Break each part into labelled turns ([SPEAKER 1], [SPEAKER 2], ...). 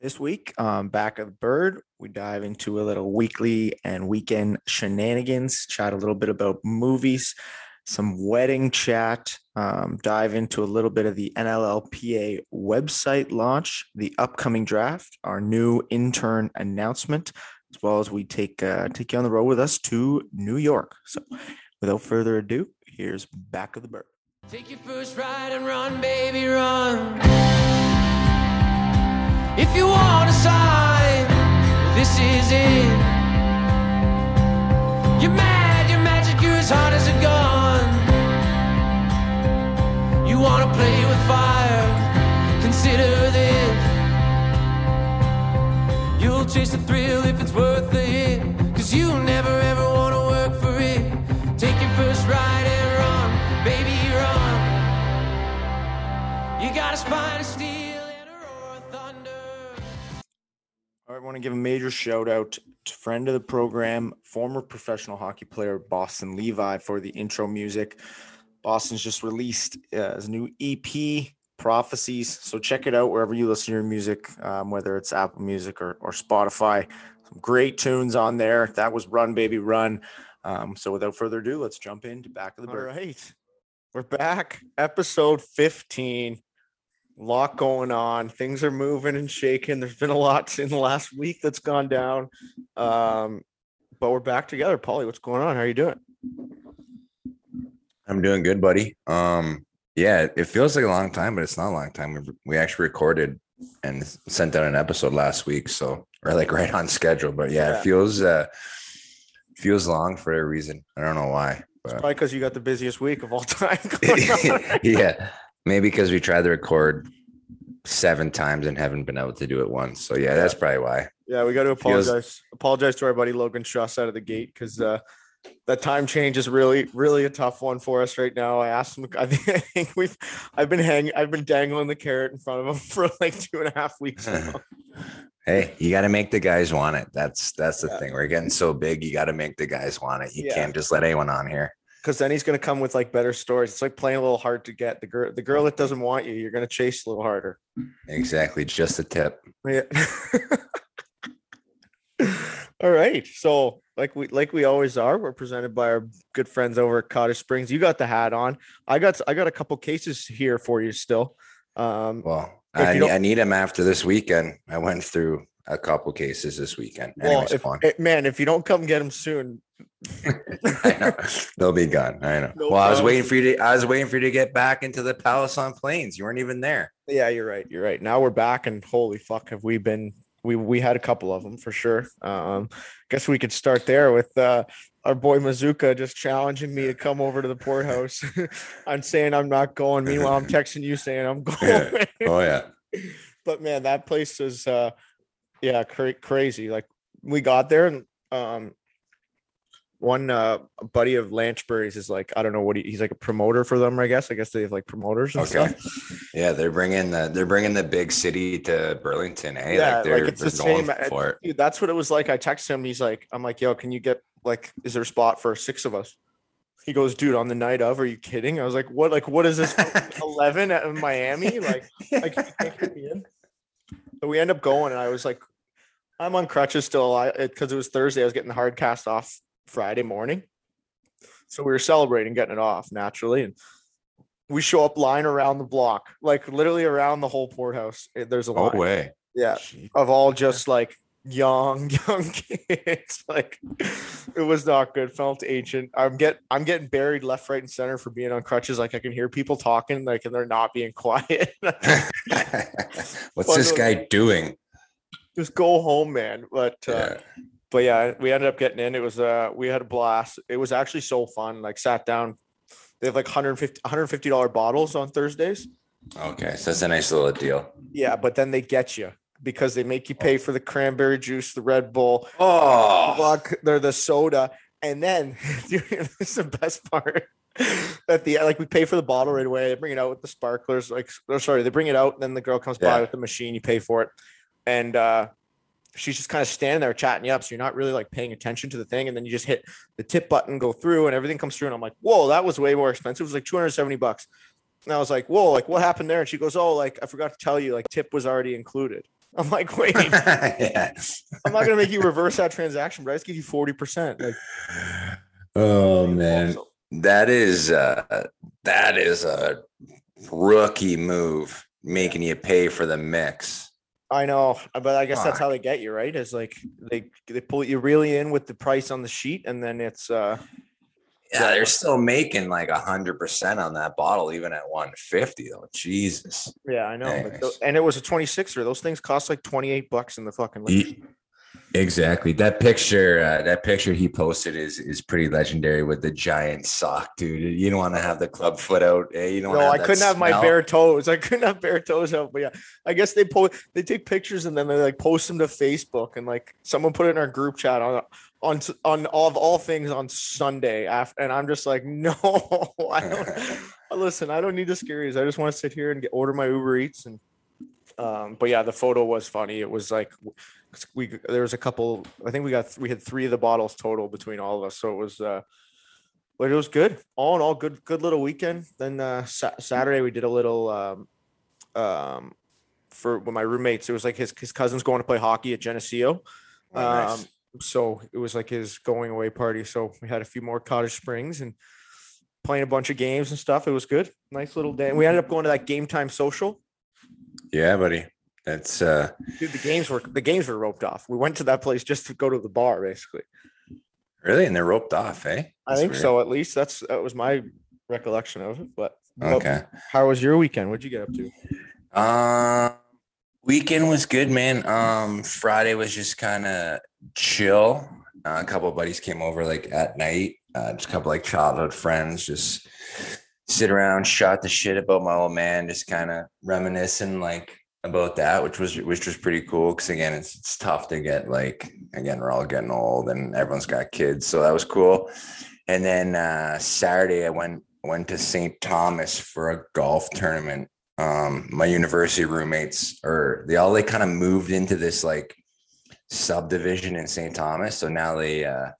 [SPEAKER 1] This week, um, back of the bird, we dive into a little weekly and weekend shenanigans, chat a little bit about movies, some wedding chat, um, dive into a little bit of the NLLPA website launch, the upcoming draft, our new intern announcement, as well as we take uh, take you on the road with us to New York. So, without further ado, here's back of the bird.
[SPEAKER 2] Take your first ride and run, baby, run. If you want a sign, this is it. You're mad, you're magic, you're as hot as a gun. You wanna play with fire, consider this. You'll chase the thrill if it's worth the hit. Cause you never ever wanna work for it. Take your first ride and run, baby, run. You got a spine of steel
[SPEAKER 1] All right, I want to give a major shout out to friend of the program, former professional hockey player Boston Levi for the intro music. Boston's just released uh, his new EP, Prophecies. So check it out wherever you listen to your music, um, whether it's Apple Music or, or Spotify. Some great tunes on there. That was Run Baby Run. Um, so without further ado, let's jump into Back of the Bird. All right, we're back. Episode 15 lot going on. Things are moving and shaking. There's been a lot in the last week that's gone down. Um, but we're back together. Paulie, what's going on? How are you doing?
[SPEAKER 3] I'm doing good, buddy. Um, yeah, it feels like a long time, but it's not a long time. We we actually recorded and sent out an episode last week, so we're like right on schedule. But yeah,
[SPEAKER 1] Yeah.
[SPEAKER 3] it feels uh feels long for a reason. I don't know why, but
[SPEAKER 1] Probably because you got the busiest week of all time. going on.
[SPEAKER 3] yeah, maybe because we tried to record seven times and haven't been able to do it once. So yeah, that's probably why.
[SPEAKER 1] yeah, we got to
[SPEAKER 3] Feels-
[SPEAKER 1] apologize. Apologize to our buddy Logan Schuss out of the gate because uh, that time change is really, really a tough one for us right now. I asked him. I think, I think we've. I've been hanging. I've been dangling the carrot in front of him for like two and a half weeks. now.
[SPEAKER 3] Hey, you got to make the guys want it. That's that's the
[SPEAKER 1] Yeah.
[SPEAKER 3] thing. We're getting so big, you got to make the guys want it. You
[SPEAKER 1] Yeah.
[SPEAKER 3] can't just let anyone on here.
[SPEAKER 1] Because then he's going to come with like better stories. It's like playing a little hard to get the girl. The girl that doesn't want you, you're going to chase a little harder.
[SPEAKER 3] Exactly, just a tip.
[SPEAKER 1] Yeah. All right. So like we like we always are, we're presented by our good friends over at Cottage Springs. You got the hat on. I got I got a couple cases here for you still. Um,
[SPEAKER 3] Well, I,
[SPEAKER 1] you
[SPEAKER 3] ne-
[SPEAKER 1] don't-
[SPEAKER 3] I need them after this weekend. I went through a couple cases this weekend.
[SPEAKER 1] well,
[SPEAKER 3] Anyways,
[SPEAKER 1] if, eh, man, if you don't come get them soon,
[SPEAKER 3] I know they'll be gone. I know.
[SPEAKER 1] No
[SPEAKER 3] well, I was waiting for you to. I was waiting for you to get back into the Palace on Plains. You weren't even there.
[SPEAKER 1] Yeah, you're right. You're right. Now we're back, and holy fuck, have we been? We we had a couple of them for sure. Um, guess we could start there with uh, our boy Mazuka just challenging me to come over to the Port House. I'm saying I'm not going. Meanwhile, I'm texting you saying I'm going.
[SPEAKER 3] Yeah. Oh yeah.
[SPEAKER 1] but man, that place is uh, yeah, cra- crazy. Like we got there and um. One uh buddy of Lanchbury's is like I don't know what he, he's like a promoter for them I guess I guess they have like promoters and
[SPEAKER 3] Okay.
[SPEAKER 1] stuff
[SPEAKER 3] Yeah, they're bringing the they're bringing the big city to Burlington. Eh?
[SPEAKER 1] Yeah,
[SPEAKER 3] like they're,
[SPEAKER 1] like it's the same. uh,
[SPEAKER 3] for it.
[SPEAKER 1] Dude, that's what it was like. I texted him. He's like, I'm like, yo, can you get like, is there a spot for six of us? He goes, dude, on the night of, are you kidding? I was like, what? Like, what is this? 11 at Miami? Like, like you can't get me in. So we end up going, and I was like, I'm on crutches still. I because it was Thursday. I was getting the hard cast off Friday morning, so we were celebrating getting it off naturally, and we show up line around the block, like literally around the whole Port House. eh, There's a
[SPEAKER 3] Oh
[SPEAKER 1] line.
[SPEAKER 3] way.
[SPEAKER 1] Yeah, of all just like young young kids like it was not good felt ancient i'm get i'm getting buried left right and center for being on crutches like i can hear people talking like and they're not being quiet
[SPEAKER 3] What's
[SPEAKER 1] Fun
[SPEAKER 3] this guy doing?
[SPEAKER 1] Just go home man but uh
[SPEAKER 3] Yeah.
[SPEAKER 1] but yeah we ended up getting in it was uh we had a blast it was actually so fun like sat down they have like 150 150 dollar bottles on thursdays
[SPEAKER 3] Okay, so that's a nice little deal.
[SPEAKER 1] yeah but then they get you because they make you pay for the cranberry juice the red bull
[SPEAKER 3] Oh,
[SPEAKER 1] Fuck, they're the soda. And then dude, this is the best part. At the like we pay for the bottle right away. They bring it out with the sparklers. Like oh, sorry, they bring it out, and then the girl comes by with the machine, you pay for it. And uh she's just kind of standing there chatting you up. So you're not really like paying attention to the thing. And then you just hit the tip button, go through, and everything comes through. And I'm like, whoa, that was way more expensive. It was like 270 bucks. And I was like, whoa, like what happened there? And she goes, Oh, like I forgot to tell you, like tip was already included. I'm like, wait,
[SPEAKER 3] yeah.
[SPEAKER 1] I'm not gonna make you reverse that transaction, but I just give you 40%. Like,
[SPEAKER 3] Oh man,
[SPEAKER 1] so-
[SPEAKER 3] that is uh that is a rookie move, making you pay for the mix.
[SPEAKER 1] I know, but I guess that's how they get you, right? Is like they they pull you really in with the price on the sheet, and then it's uh
[SPEAKER 3] Yeah, they're still making like a hundred percent on that bottle, even at one fifty. Though, Jesus.
[SPEAKER 1] yeah, I know.
[SPEAKER 3] Anyways.
[SPEAKER 1] and it was a 26er. Those things cost like 28 bucks in the fucking. liquor
[SPEAKER 3] Exactly. That picture, uh, that picture he posted is is pretty legendary with the giant sock, dude. You don't want to have the club foot out. eh? You don't.
[SPEAKER 1] No, I couldn't have my bare toes. I couldn't have bare toes out. But yeah, I guess they post they take pictures and then they like post them to Facebook and like someone put it in our group chat on on on all of all things on Sunday after and I'm just like, no, I don't listen, I don't need the scaries. I just want to sit here and get order my Uber Eats and um but yeah, the photo was funny. It was like we there was a couple I think we got we had three of the bottles total between all of us. So it was uh but it was good. All in all, good, good little weekend. Then uh, sa- Saturday we did a little um, um, for with my roommates. It was like his his cousin's going to play hockey at Geneseo.
[SPEAKER 3] Oh, nice.
[SPEAKER 1] Um, so it was like his going away party. So we had a few more Cottage Springs and playing a bunch of games and stuff. It was good. Nice little day. And we ended up going to that game time social.
[SPEAKER 3] yeah, buddy. That's uh
[SPEAKER 1] Dude, the games were the games were roped off. We went to that place just to go to the bar, basically.
[SPEAKER 3] really, and they're roped off, eh?
[SPEAKER 1] I think
[SPEAKER 3] weird.
[SPEAKER 1] so. At least that's that was my recollection of it. But
[SPEAKER 3] Okay.
[SPEAKER 1] how was your weekend? What'd you get up to?
[SPEAKER 3] Um, weekend was good, man. Um, Friday was just kind of chill. Uh, a couple of buddies came over like at night. Uh, just a couple like childhood friends, just sit around, shot the shit about my old man, just kind of reminiscing like about that, which was which was pretty cool. Because again, it's it's tough to get like again we're all getting old and everyone's got kids, so that was cool. And then uh, Saturday, I went went to St. Thomas for a golf tournament um my university roommates or they all they kind of moved into this like subdivision in St. Thomas so now they uh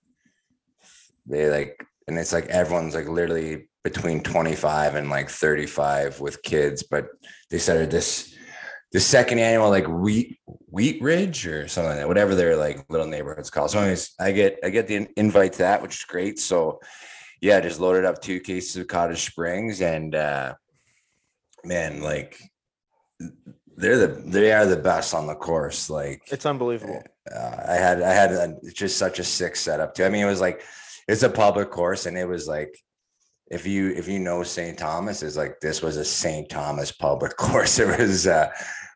[SPEAKER 3] they like and it's like everyone's like literally between 25 and like 35 with kids but they started this the second annual like wheat wheat ridge or something like that whatever their like little neighborhood's called so anyways i get i get the invite to that which is great so yeah just loaded up two cases of cottage springs and uh man, like they're the they are the best on the course. Like
[SPEAKER 1] It's unbelievable.
[SPEAKER 3] uh, I had I had a, just such a sick setup too. I mean, it was like it's a public course, and it was like if you if you know St. Thomas is like this was a St. Thomas public course. It was uh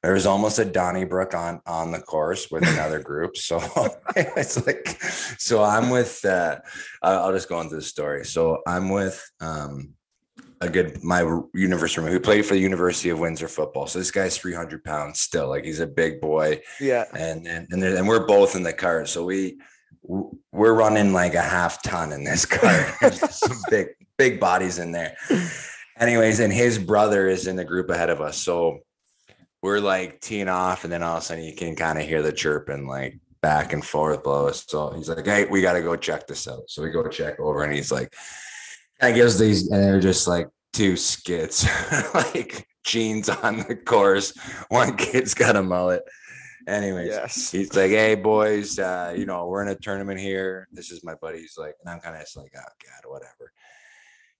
[SPEAKER 3] there was almost a Donnybrook on on the course with another group. So it's like so I'm with uh I'll just go into the story. So I'm with um a good my university roommate who played for the University of Windsor football. So this guy's 300 pounds still, like he's a big boy
[SPEAKER 1] Yeah.
[SPEAKER 3] and and and, and we're both in the car, so we we're running like a half ton in this car. Some big big bodies in there. Anyways, and his brother is in the group ahead of us, so we're like teeing off, and then all of a sudden you can kind of hear the chirping like back and forth below us. So he's like, "Hey, we got to go check this out." So we go check over, and he's like, "I gives these," and they're just like two skits, like jeans on the course. One kid's got a mullet. Anyways,
[SPEAKER 1] Yes.
[SPEAKER 3] he's like, "Hey boys, uh, you know we're in a tournament here. This is my buddy." He's like, and I'm kind of just like, "Oh God, whatever."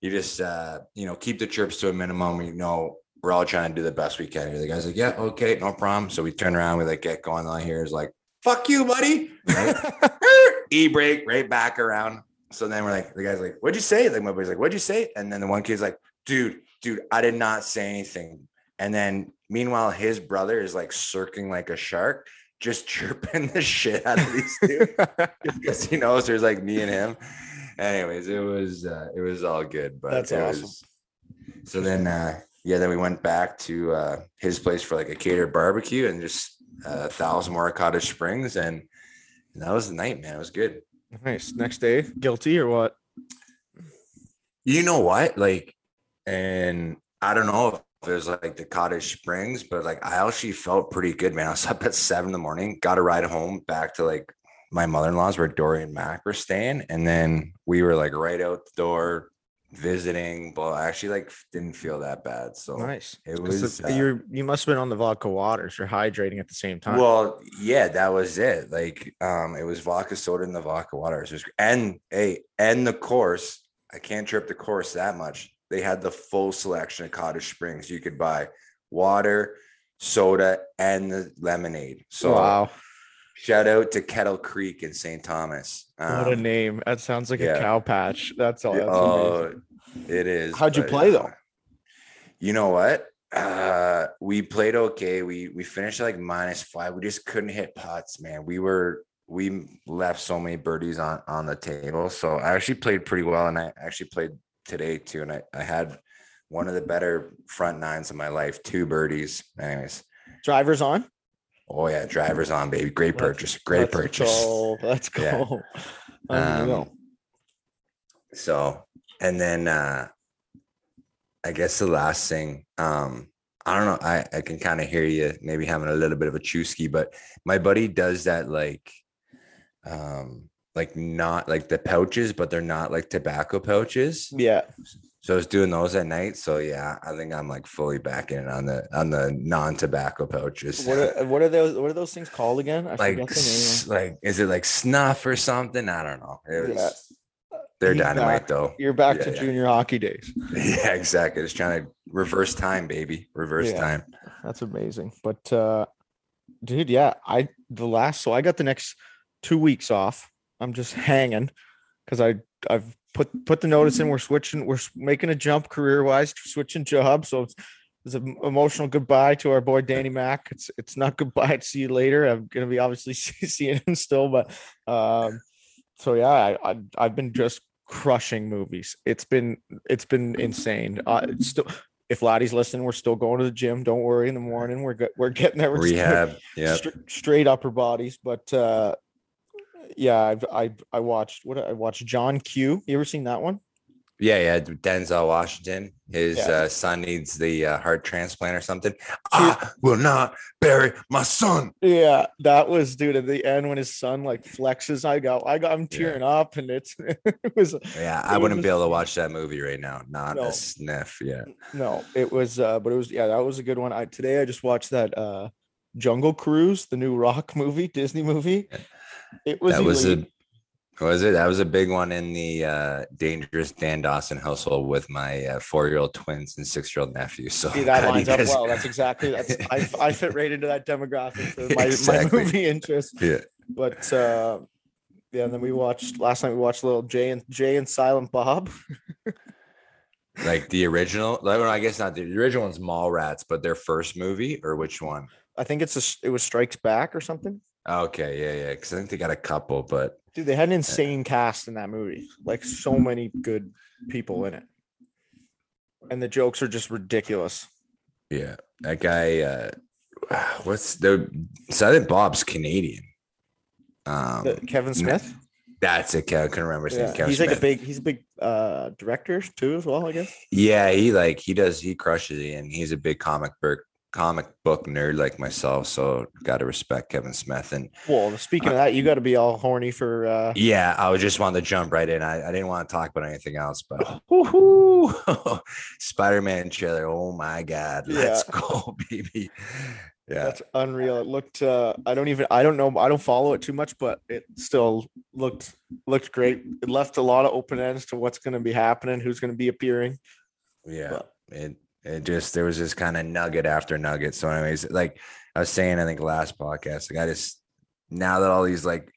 [SPEAKER 3] You just uh, you know keep the chirps to a minimum. You know we're all trying to do the best we can. here. The guy's like, "Yeah, okay, no problem." So we turn around, we like get going on here. Is like, "Fuck you, buddy." Right? e brake right back around. So then we're like, the guy's like, "What'd you say?" Like my buddy's like, "What'd you say?" And then the one kid's like, "Dude, dude, I did not say anything." And then meanwhile, his brother is like circling like a shark, just chirping the shit out of these two because he knows there's like me and him. Anyways, it was uh, it was all good, but
[SPEAKER 1] That's awesome.
[SPEAKER 3] was- so then, uh, yeah, then we went back to uh, his place for like a catered barbecue and just uh, a thousand more cottage springs, and, and that was the night, man. It was good.
[SPEAKER 1] nice. Next day, guilty or what?
[SPEAKER 3] You know what? Like, and I don't know if it was like the cottage springs, but like I actually felt pretty good, man. I was up at seven in the morning, got a ride home back to like my mother-in-law's where Dory and Mac were staying. And then we were like right out the door, visiting, but I actually like didn't feel that bad. So
[SPEAKER 1] Nice.
[SPEAKER 3] It was.
[SPEAKER 1] the-
[SPEAKER 3] uh,
[SPEAKER 1] you're you must have been on the vodka waters. You're hydrating at the same time.
[SPEAKER 3] Well, yeah, that was it. Like, um, it was vodka soda and the vodka water. It was and hey, and the course. I can't trip the course that much. They had the full selection of Cottage Springs. You could buy water, soda, and the lemonade. So
[SPEAKER 1] wow,
[SPEAKER 3] shout out to Kettle Creek in St. Thomas.
[SPEAKER 1] what a
[SPEAKER 3] Um,
[SPEAKER 1] name! That sounds like a cow patch. That's all.
[SPEAKER 3] yeah,
[SPEAKER 1] That's amazing.
[SPEAKER 3] oh, it is.
[SPEAKER 1] How'd you
[SPEAKER 3] but,
[SPEAKER 1] play, though?
[SPEAKER 3] uh, You know what? Uh, we played okay. We we finished like minus five. We just couldn't hit putts, man. We were we left so many birdies on on the table. So I actually played pretty well, and I actually played today too. And I I had one of the better front nines of my life. Two birdies. Anyways,
[SPEAKER 1] Drivers on.
[SPEAKER 3] Oh yeah, drivers on, baby. Great purchase. Great
[SPEAKER 1] Let's
[SPEAKER 3] purchase.
[SPEAKER 1] Go. Let's go.
[SPEAKER 3] Yeah. Um, So, and then uh I guess the last thing, um, I don't know, I, I can kind of hear you maybe having a little bit of a chewski, but my buddy does that like um like not like the pouches, but they're not like tobacco pouches.
[SPEAKER 1] yeah.
[SPEAKER 3] So I was doing those at night. So yeah, I think I'm like fully back in on the on the non-tobacco pouches.
[SPEAKER 1] What are what are those? What are those things called again? I
[SPEAKER 3] like
[SPEAKER 1] forget the name.
[SPEAKER 3] s- like is it like snuff or something? I don't know. It was,
[SPEAKER 1] Yeah.
[SPEAKER 3] They're
[SPEAKER 1] He's
[SPEAKER 3] dynamite
[SPEAKER 1] back.
[SPEAKER 3] though.
[SPEAKER 1] You're back
[SPEAKER 3] Yeah,
[SPEAKER 1] to
[SPEAKER 3] yeah.
[SPEAKER 1] junior hockey days.
[SPEAKER 3] Yeah, exactly. Just trying to reverse time, baby. Reverse time.
[SPEAKER 1] That's amazing. But uh dude, yeah, I the last so I got the next two weeks off. I'm just hanging because I I've put put the notice in. We're switching, we're making a jump career wise, switching jobs. So it's it's an emotional goodbye to our boy Danny Mack. It's it's not goodbye. It's See you later. I'm gonna be obviously seeing him still, but um, so yeah, I, I I've been just crushing movies. It's been it's been insane. Uh, it's still if Lottie's listening, we're still going to the gym. Don't worry. In the morning, we're. We're getting there. We're
[SPEAKER 3] Rehab. Yeah.
[SPEAKER 1] stra- straight upper bodies. But uh, yeah, I've I I watched what I watched John Q. You ever seen that one?
[SPEAKER 3] Yeah, yeah. Denzel Washington. His
[SPEAKER 1] Yeah.
[SPEAKER 3] uh, son needs the uh, heart transplant or something. I will not bury my son.
[SPEAKER 1] Yeah, that was dude at the end when his son like flexes. I got I got I'm
[SPEAKER 3] Yeah.
[SPEAKER 1] tearing up, and it's it was
[SPEAKER 3] Yeah, I wouldn't be able to watch that movie right now. Not
[SPEAKER 1] No.
[SPEAKER 3] a sniff. Yeah.
[SPEAKER 1] no, it was uh, but it was yeah, that was a good one. I today I just watched that uh Jungle Cruise, the new rock movie, Disney movie. It was
[SPEAKER 3] that was a was it? That was a big one in the uh, dangerous Dan Dawson household with my uh, four year old twins and six year old nephew. So
[SPEAKER 1] See, that lines
[SPEAKER 3] you
[SPEAKER 1] up well. That's exactly that's I, I fit right into that demographic for my,
[SPEAKER 3] Exactly.
[SPEAKER 1] my movie interest.
[SPEAKER 3] Yeah.
[SPEAKER 1] But uh yeah, and then we watched last night we watched little Jay and Jay and Silent Bob.
[SPEAKER 3] like the original. like, well, I guess not the, the original one's Mallrats, but their first movie or which one?
[SPEAKER 1] I think it's a it was Strikes Back or something.
[SPEAKER 3] Okay, yeah, yeah. Because I think they got a couple, but
[SPEAKER 1] Dude, they had an insane cast in that movie. Like so many good people in it. And the jokes are just ridiculous.
[SPEAKER 3] yeah, that guy. uh What's the Silent Bob's Canadian? Um,
[SPEAKER 1] The- Kevin Smith.
[SPEAKER 3] that's it. I couldn't remember his name. Kevin
[SPEAKER 1] He's like a big he's a big uh director too as well, I guess.
[SPEAKER 3] Yeah, he like he does. He crushes it, and he's a big comic book comic book nerd like myself. So got to respect Kevin Smith. And
[SPEAKER 1] Well, speaking of that, you got to be all horny for uh
[SPEAKER 3] yeah, I was just wanted to jump right in. I, I didn't want to talk about anything else, but
[SPEAKER 1] woohoo.
[SPEAKER 3] Spider-Man trailer. Oh my god, let's go, baby. Yeah,
[SPEAKER 1] That's unreal. It looked uh I don't even I don't know I don't follow it too much, but it still looked looked great. It left a lot of open ends to what's going to be happening, who's going to be appearing.
[SPEAKER 3] yeah.
[SPEAKER 1] But-
[SPEAKER 3] It it just there was this kind of nugget after nugget. So, anyways, like I was saying, I think last podcast, like I just now that all these like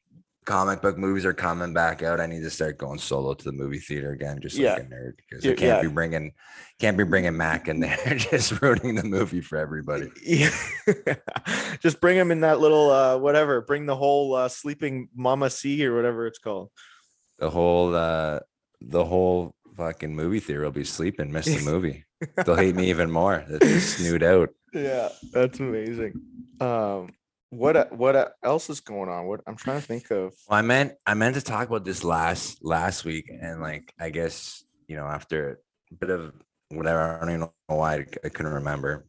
[SPEAKER 3] comic book movies are coming back out, I need to start going solo to the movie theater again, just
[SPEAKER 1] Yeah.
[SPEAKER 3] like a nerd, because I can't
[SPEAKER 1] yeah.
[SPEAKER 3] be bringing can't be bringing Mac in there, just ruining the movie for everybody.
[SPEAKER 1] Yeah. Just bring him in that little uh whatever, bring the whole uh sleeping mama C or whatever it's called.
[SPEAKER 3] The whole uh the whole fucking movie theater will be sleeping, miss the movie. They'll hate me even more. Just snoot out.
[SPEAKER 1] Yeah, that's amazing. Um what what else is going on? What I'm trying to think of.
[SPEAKER 3] Well, I meant I meant to talk about this last last week, and like I guess you know after a bit of whatever, I don't even know why I, I couldn't remember.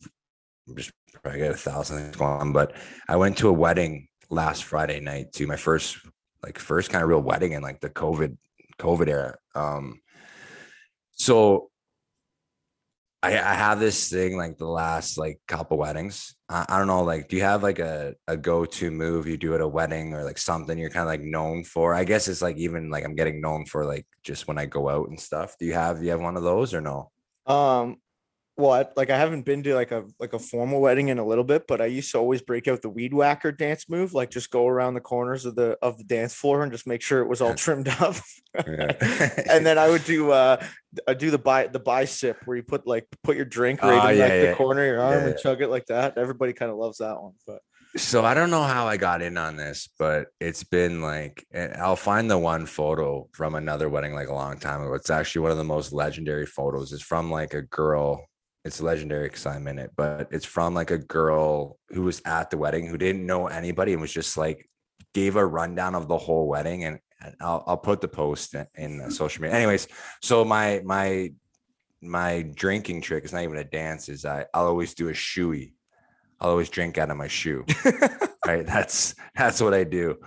[SPEAKER 3] I'm just probably got a thousand things going on, but I went to a wedding last Friday night to my first like first kind of real wedding in like the COVID COVID era. Um, So I, I have this thing like the last like couple weddings. I, I don't know, like, do you have like a, a go-to move you do at a wedding or like something you're kind of like known for? I guess it's like even like I'm getting known for like just when I go out and stuff. Do you have do you have one of those or no?
[SPEAKER 1] Um, I, like I haven't been to like a like a formal wedding in a little bit, but I used to always break out the weed whacker dance move, like just go around the corners of the of the dance floor and just make sure it was all trimmed up. and then I would do uh I do the bi the bicep where you put like put your drink right
[SPEAKER 3] Oh,
[SPEAKER 1] in
[SPEAKER 3] yeah,
[SPEAKER 1] like the corner of your arm
[SPEAKER 3] Yeah,
[SPEAKER 1] and
[SPEAKER 3] yeah.
[SPEAKER 1] chug it like that. Everybody kind of loves that one, but
[SPEAKER 3] So I don't know how I got in on this, but it's been like I'll find the one photo from another wedding like a long time ago. It's actually one of the most legendary photos. It's from like a girl. It's legendary because I'm in it, but it's from like a girl who was at the wedding who didn't know anybody and was just like gave a rundown of the whole wedding. And, and I'll I'll put the post in, in the social media. Anyways, so my my my drinking trick is not even a dance. Is I I'll always do a shoey. I'll always drink out of my shoe. right. That's that's what I do.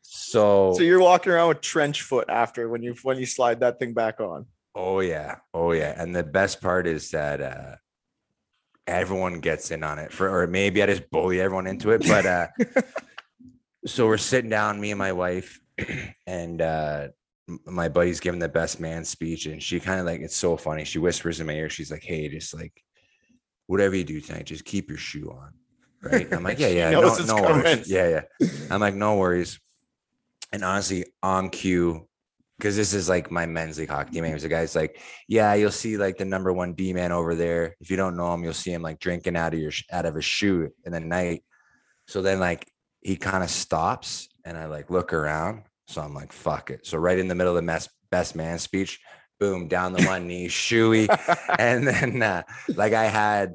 [SPEAKER 3] So,
[SPEAKER 1] so you're walking around with trench foot after when you when you slide that thing back on.
[SPEAKER 3] Oh yeah, oh yeah. And the best part is that uh everyone gets in on it for or maybe I just bully everyone into it. But uh so we're sitting down, me and my wife, and uh my buddy's giving the best man speech, and she kind of like it's so funny. She whispers in my ear, she's like, Hey, just like whatever you do tonight, just keep your shoe on. Right. I'm like, yeah, yeah, no, no worries. Yeah, yeah. I'm like, no worries. And honestly, on cue, because this is like my men's league hockey team. Anyways, the guy's like, yeah, you'll see like the number one D man over there. If you don't know him, you'll see him like drinking out of your out of his shoe in the night. So then like he kind of stops, and I like look around. So I'm like, fuck it. So right in the middle of the mess, best man speech, boom, down the one knee, shoey, and then uh, like I had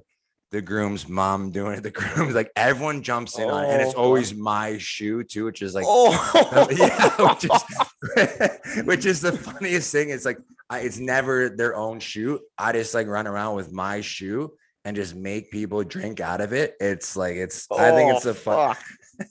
[SPEAKER 3] the groom's mom doing it. The groom's like everyone jumps in on it, and it's
[SPEAKER 1] Oh,
[SPEAKER 3] always my shoe too, which is like
[SPEAKER 1] oh
[SPEAKER 3] yeah, which is, which is the funniest thing. It's like I, it's never their own shoe. I just like run around with my shoe and just make people drink out of it. It's like it's. I think oh, it's
[SPEAKER 1] Oh,
[SPEAKER 3] a fun.
[SPEAKER 1] fuck.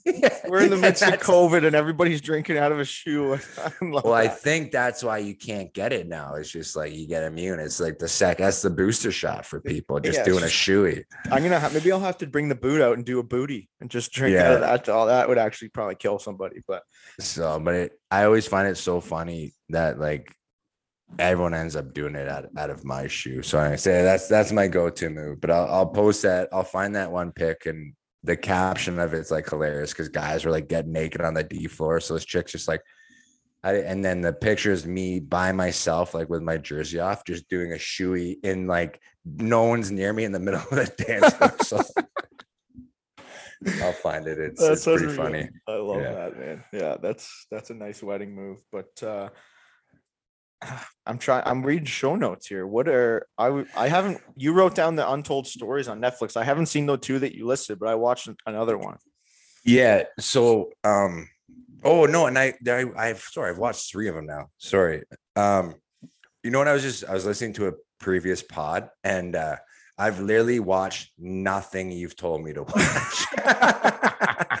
[SPEAKER 1] We're in the midst of COVID and everybody's drinking out of a shoe. I
[SPEAKER 3] Well, I
[SPEAKER 1] ah.
[SPEAKER 3] think that's why you can't get it now. It's just like you get immune. It's like the sec. That's the booster shot for people. Just
[SPEAKER 1] Yeah, it's
[SPEAKER 3] doing a
[SPEAKER 1] just-
[SPEAKER 3] shoey.
[SPEAKER 1] I'm gonna have, maybe I'll have to bring the boot out and do a booty and just drink out of that. All that would actually probably kill somebody. But
[SPEAKER 3] So, but it, I always find it so funny that like everyone ends up doing it out, out of my shoe. So I say that's that's my go-to move. But I'll I'll post that. I'll find that one pic and the caption of it's like hilarious because guys were like getting naked on the D floor. So this chick's just like I, and then the picture is me by myself, like with my jersey off, just doing a shoey in like no one's near me in the middle of the dance floor. So I'll find it. It's, it's pretty funny.
[SPEAKER 1] good. I love
[SPEAKER 3] Yeah.
[SPEAKER 1] that, man. Yeah, that's that's a nice wedding move. But uh I'm trying. I'm reading show notes here. What are I? I haven't. You wrote down the untold stories on Netflix. I haven't seen the two that you listed, but I watched another one.
[SPEAKER 3] Yeah. So, um, oh no, and I, I, I've sorry, I've watched three of them now. Sorry. Um, you know what? I was just, I was listening to a previous pod, and uh, I've literally watched nothing you've told me to watch.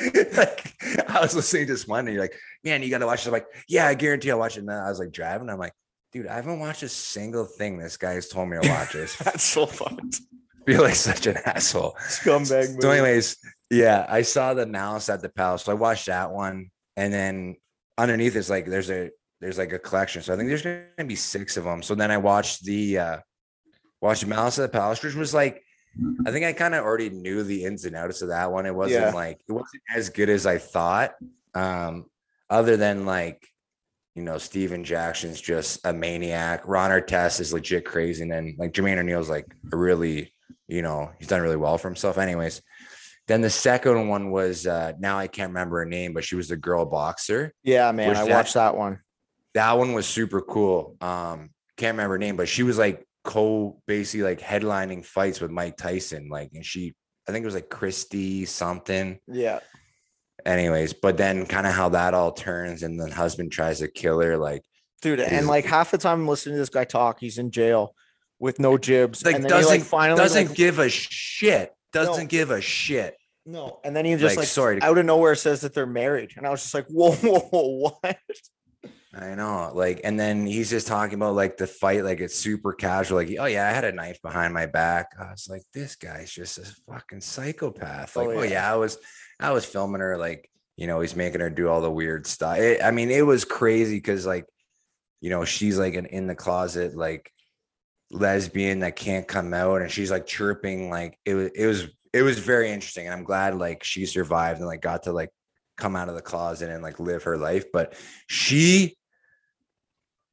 [SPEAKER 3] like, I was listening to this one, and you're like, "Man, you got to watch." this." I'm like, "Yeah, I guarantee I'll watch it." And then I was like driving. I'm like, "Dude, I haven't watched a single thing this guy's told me to watch." This
[SPEAKER 1] That's so fun.
[SPEAKER 3] feel like such an asshole.
[SPEAKER 1] Scumbag. Movie.
[SPEAKER 3] So, anyways, yeah, I saw the Malice at the Palace. So I watched that one, and then underneath is like there's a there's like a collection. So I think there's gonna be six of them. So then I watched the uh watched Malice at the Palace, which was like I think I kind of already knew the ins and outs of that one. It wasn't
[SPEAKER 1] Yeah.
[SPEAKER 3] like it wasn't as good as I thought. Um, other than like you know, Steven Jackson's just a maniac. Ron Artest is legit crazy. And then like Jermaine O'Neal's like a really, you know, he's done really well for himself. Anyways, then the second one was uh now I can't remember her name, but she was the girl boxer.
[SPEAKER 1] Yeah, man. I
[SPEAKER 3] that-
[SPEAKER 1] watched that one.
[SPEAKER 3] That one was super cool. Um, can't remember her name, but she was like co basically like headlining fights with Mike Tyson. Like, and she I think it was like Christy something
[SPEAKER 1] Yeah.
[SPEAKER 3] anyways but then kind of how that all turns and the husband tries to kill her like
[SPEAKER 1] Dude, and like half the time I'm listening to this guy talk, he's in jail with no jibs.
[SPEAKER 3] like
[SPEAKER 1] and then
[SPEAKER 3] doesn't
[SPEAKER 1] like finally
[SPEAKER 3] doesn't
[SPEAKER 1] like,
[SPEAKER 3] give a shit doesn't
[SPEAKER 1] No.
[SPEAKER 3] give a shit
[SPEAKER 1] no, and then he just
[SPEAKER 3] like,
[SPEAKER 1] like,
[SPEAKER 3] sorry
[SPEAKER 1] out of nowhere says that they're married, and I was just like, whoa, whoa, whoa what?
[SPEAKER 3] I know, like, and then he's just talking about like the fight, like it's super casual. Like, oh yeah, I had a knife behind my back. I was like, this guy's just a fucking psychopath. Oh, like,
[SPEAKER 1] Oh,
[SPEAKER 3] oh
[SPEAKER 1] yeah.
[SPEAKER 3] yeah, I was, I was filming her. Like, you know, he's making her do all the weird stuff. It, I mean, it was crazy because like, you know, she's like an in the closet like lesbian that can't come out, and she's like chirping. Like, it was, it was, it was very interesting, and I'm glad like she survived and like got to like come out of the closet and like live her life. But she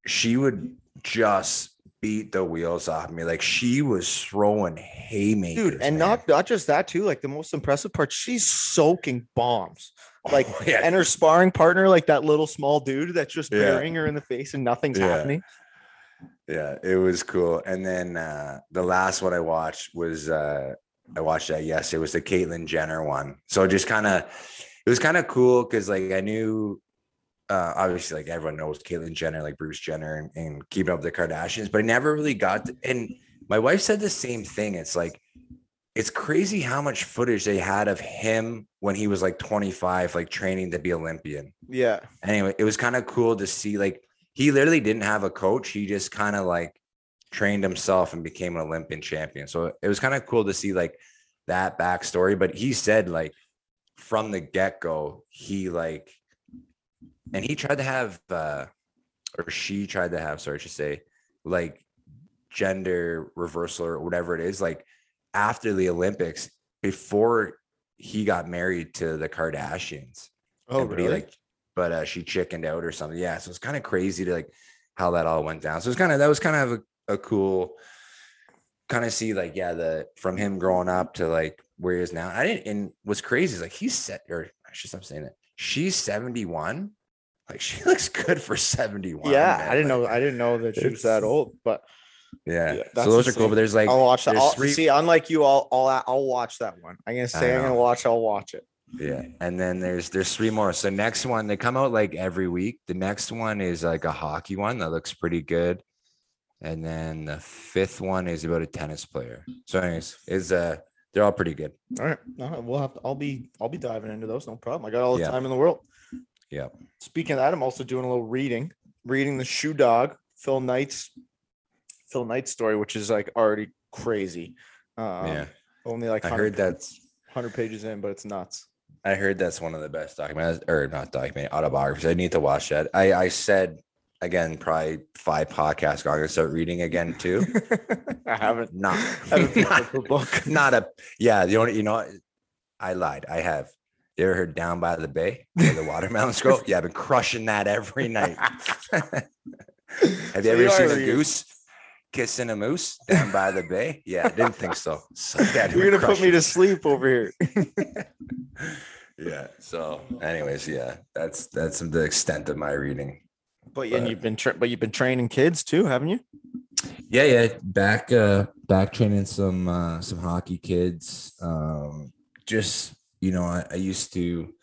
[SPEAKER 3] she would just beat the wheels off me. Like she was throwing haymakers.
[SPEAKER 1] dude and
[SPEAKER 3] man.
[SPEAKER 1] not not just that too like the most impressive part she's soaking bombs like
[SPEAKER 3] Oh, yeah,
[SPEAKER 1] and her sparring partner like that little small dude that's just
[SPEAKER 3] Yeah.
[SPEAKER 1] burying her in the face and nothing's
[SPEAKER 3] Yeah.
[SPEAKER 1] happening
[SPEAKER 3] yeah, it was cool. And then uh the last one I watched was uh I watched that yes, it was the Caitlyn Jenner one. So just kind of it was kind of cool because like I knew uh obviously like everyone knows Caitlyn Jenner, like Bruce Jenner and, and keeping up with the Kardashians, but I never really got to, and my wife said the same thing. It's like it's crazy how much footage they had of him when he was like 25, like training to be Olympian.
[SPEAKER 1] yeah
[SPEAKER 3] Anyway, it was kind of cool to see like he literally didn't have a coach. He just kind of like trained himself and became an Olympian champion. So it was kind of cool to see like that backstory. But he said like from the get-go, he like and he tried to have uh or she tried to have, sorry, I should say, like gender reversal or whatever it is, like after the Olympics, before he got married to the Kardashians.
[SPEAKER 1] oh
[SPEAKER 3] And-
[SPEAKER 1] really?
[SPEAKER 3] like but uh she chickened out or something. Yeah so it's kind of crazy to like how that all went down. So it's kind of that was kind of a, a cool kind of see like yeah the from him growing up to like where he is now. I didn't and what's crazy is like he's set or i should stop saying that. She's 71 like she looks good for 71
[SPEAKER 1] yeah
[SPEAKER 3] man.
[SPEAKER 1] i didn't
[SPEAKER 3] Like,
[SPEAKER 1] know i didn't know that she was that old but
[SPEAKER 3] yeah,
[SPEAKER 1] Yeah,
[SPEAKER 3] so those are cool but there's like
[SPEAKER 1] i'll watch that I'll,
[SPEAKER 3] three-
[SPEAKER 1] see unlike you i'll i'll i'll watch that one i'm gonna say i'm gonna watch i'll watch it
[SPEAKER 3] Yeah. And then there's there's three more. So next one, they come out like every week. The next one is like a hockey one that looks pretty good. And then the fifth one is about a tennis player. So anyways, is uh they're all pretty good.
[SPEAKER 1] all right no, we'll have to i'll be i'll be diving into those no problem i got all the
[SPEAKER 3] Yeah.
[SPEAKER 1] time in the world
[SPEAKER 3] Yeah.
[SPEAKER 1] Speaking of that, I'm also doing a little reading, reading the Shoe Dog, Phil Knight's Phil Knight story, which is like already crazy. Um,
[SPEAKER 3] yeah.
[SPEAKER 1] Only like
[SPEAKER 3] I
[SPEAKER 1] 100,
[SPEAKER 3] heard that's
[SPEAKER 1] 100 pages in, but it's nuts.
[SPEAKER 3] I heard that's one of the best documents or not document autobiographies. I need to watch that. I I said again, probably five podcasts ago, I'm gonna start reading again too.
[SPEAKER 1] I haven't.
[SPEAKER 3] Not,
[SPEAKER 1] haven't
[SPEAKER 3] not,
[SPEAKER 1] a book.
[SPEAKER 3] not a yeah. The only you know. I lied. I have. You ever heard Down by the Bay where the watermelons grow? Yeah, I've been crushing that every night. have you ever seen a goose kissing a moose down by the bay? Yeah, I didn't think so. so yeah,
[SPEAKER 1] You're gonna put me to sleep over here.
[SPEAKER 3] yeah. So, anyways, yeah, that's that's the extent of my reading.
[SPEAKER 1] But and you've been tra- but you've been training kids too, haven't you?
[SPEAKER 3] Yeah, yeah. Back uh back training some uh some hockey kids. Um just you know, I, I used to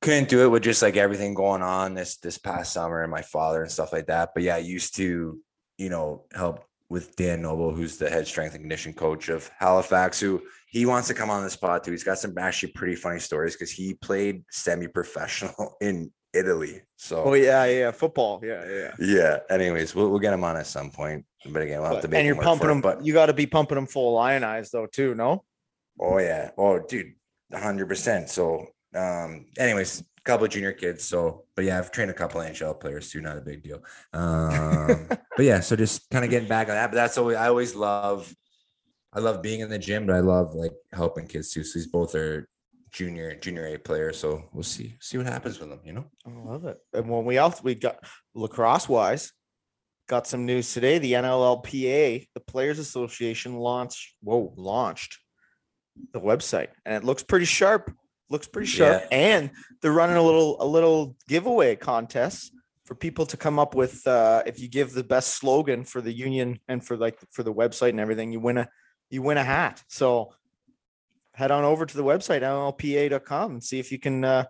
[SPEAKER 3] couldn't do it with just like everything going on this this past summer and my father and stuff like that. But yeah, I used to, you know, help with Dan Noble, who's the head strength and condition coach of Halifax, who he wants to come on the spot too. He's got some actually pretty funny stories because he played semi-professional in Italy. So
[SPEAKER 1] Oh yeah, yeah, football. Yeah, yeah.
[SPEAKER 3] yeah. Anyways, we'll, we'll get him on at some point. But again, we'll have to make
[SPEAKER 1] and you're pumping
[SPEAKER 3] him,
[SPEAKER 1] them,
[SPEAKER 3] But
[SPEAKER 1] you got to be pumping him full ionized though too. No.
[SPEAKER 3] oh yeah, oh dude, hundred percent. So, um, anyways, a couple of junior kids. So, but yeah, I've trained a couple of NHL players too. Not a big deal. Um, but yeah, so just kind of getting back on that. But that's always I always love. I love being in the gym, but I love like helping kids too. So these both are junior junior A players. So we'll see see what happens with them. You know.
[SPEAKER 1] I love it. And when we also we got lacrosse wise, got some news today. The NLLPA, the Players Association, launched whoa launched the website, and it looks pretty sharp. Looks pretty sharp, and they're running a little a little giveaway contest for people to come up with. Uh, if you give the best slogan for the union and for like for the website and everything, you win a you win a hat. So head on over to the website nlpa.com and see if you can. Uh,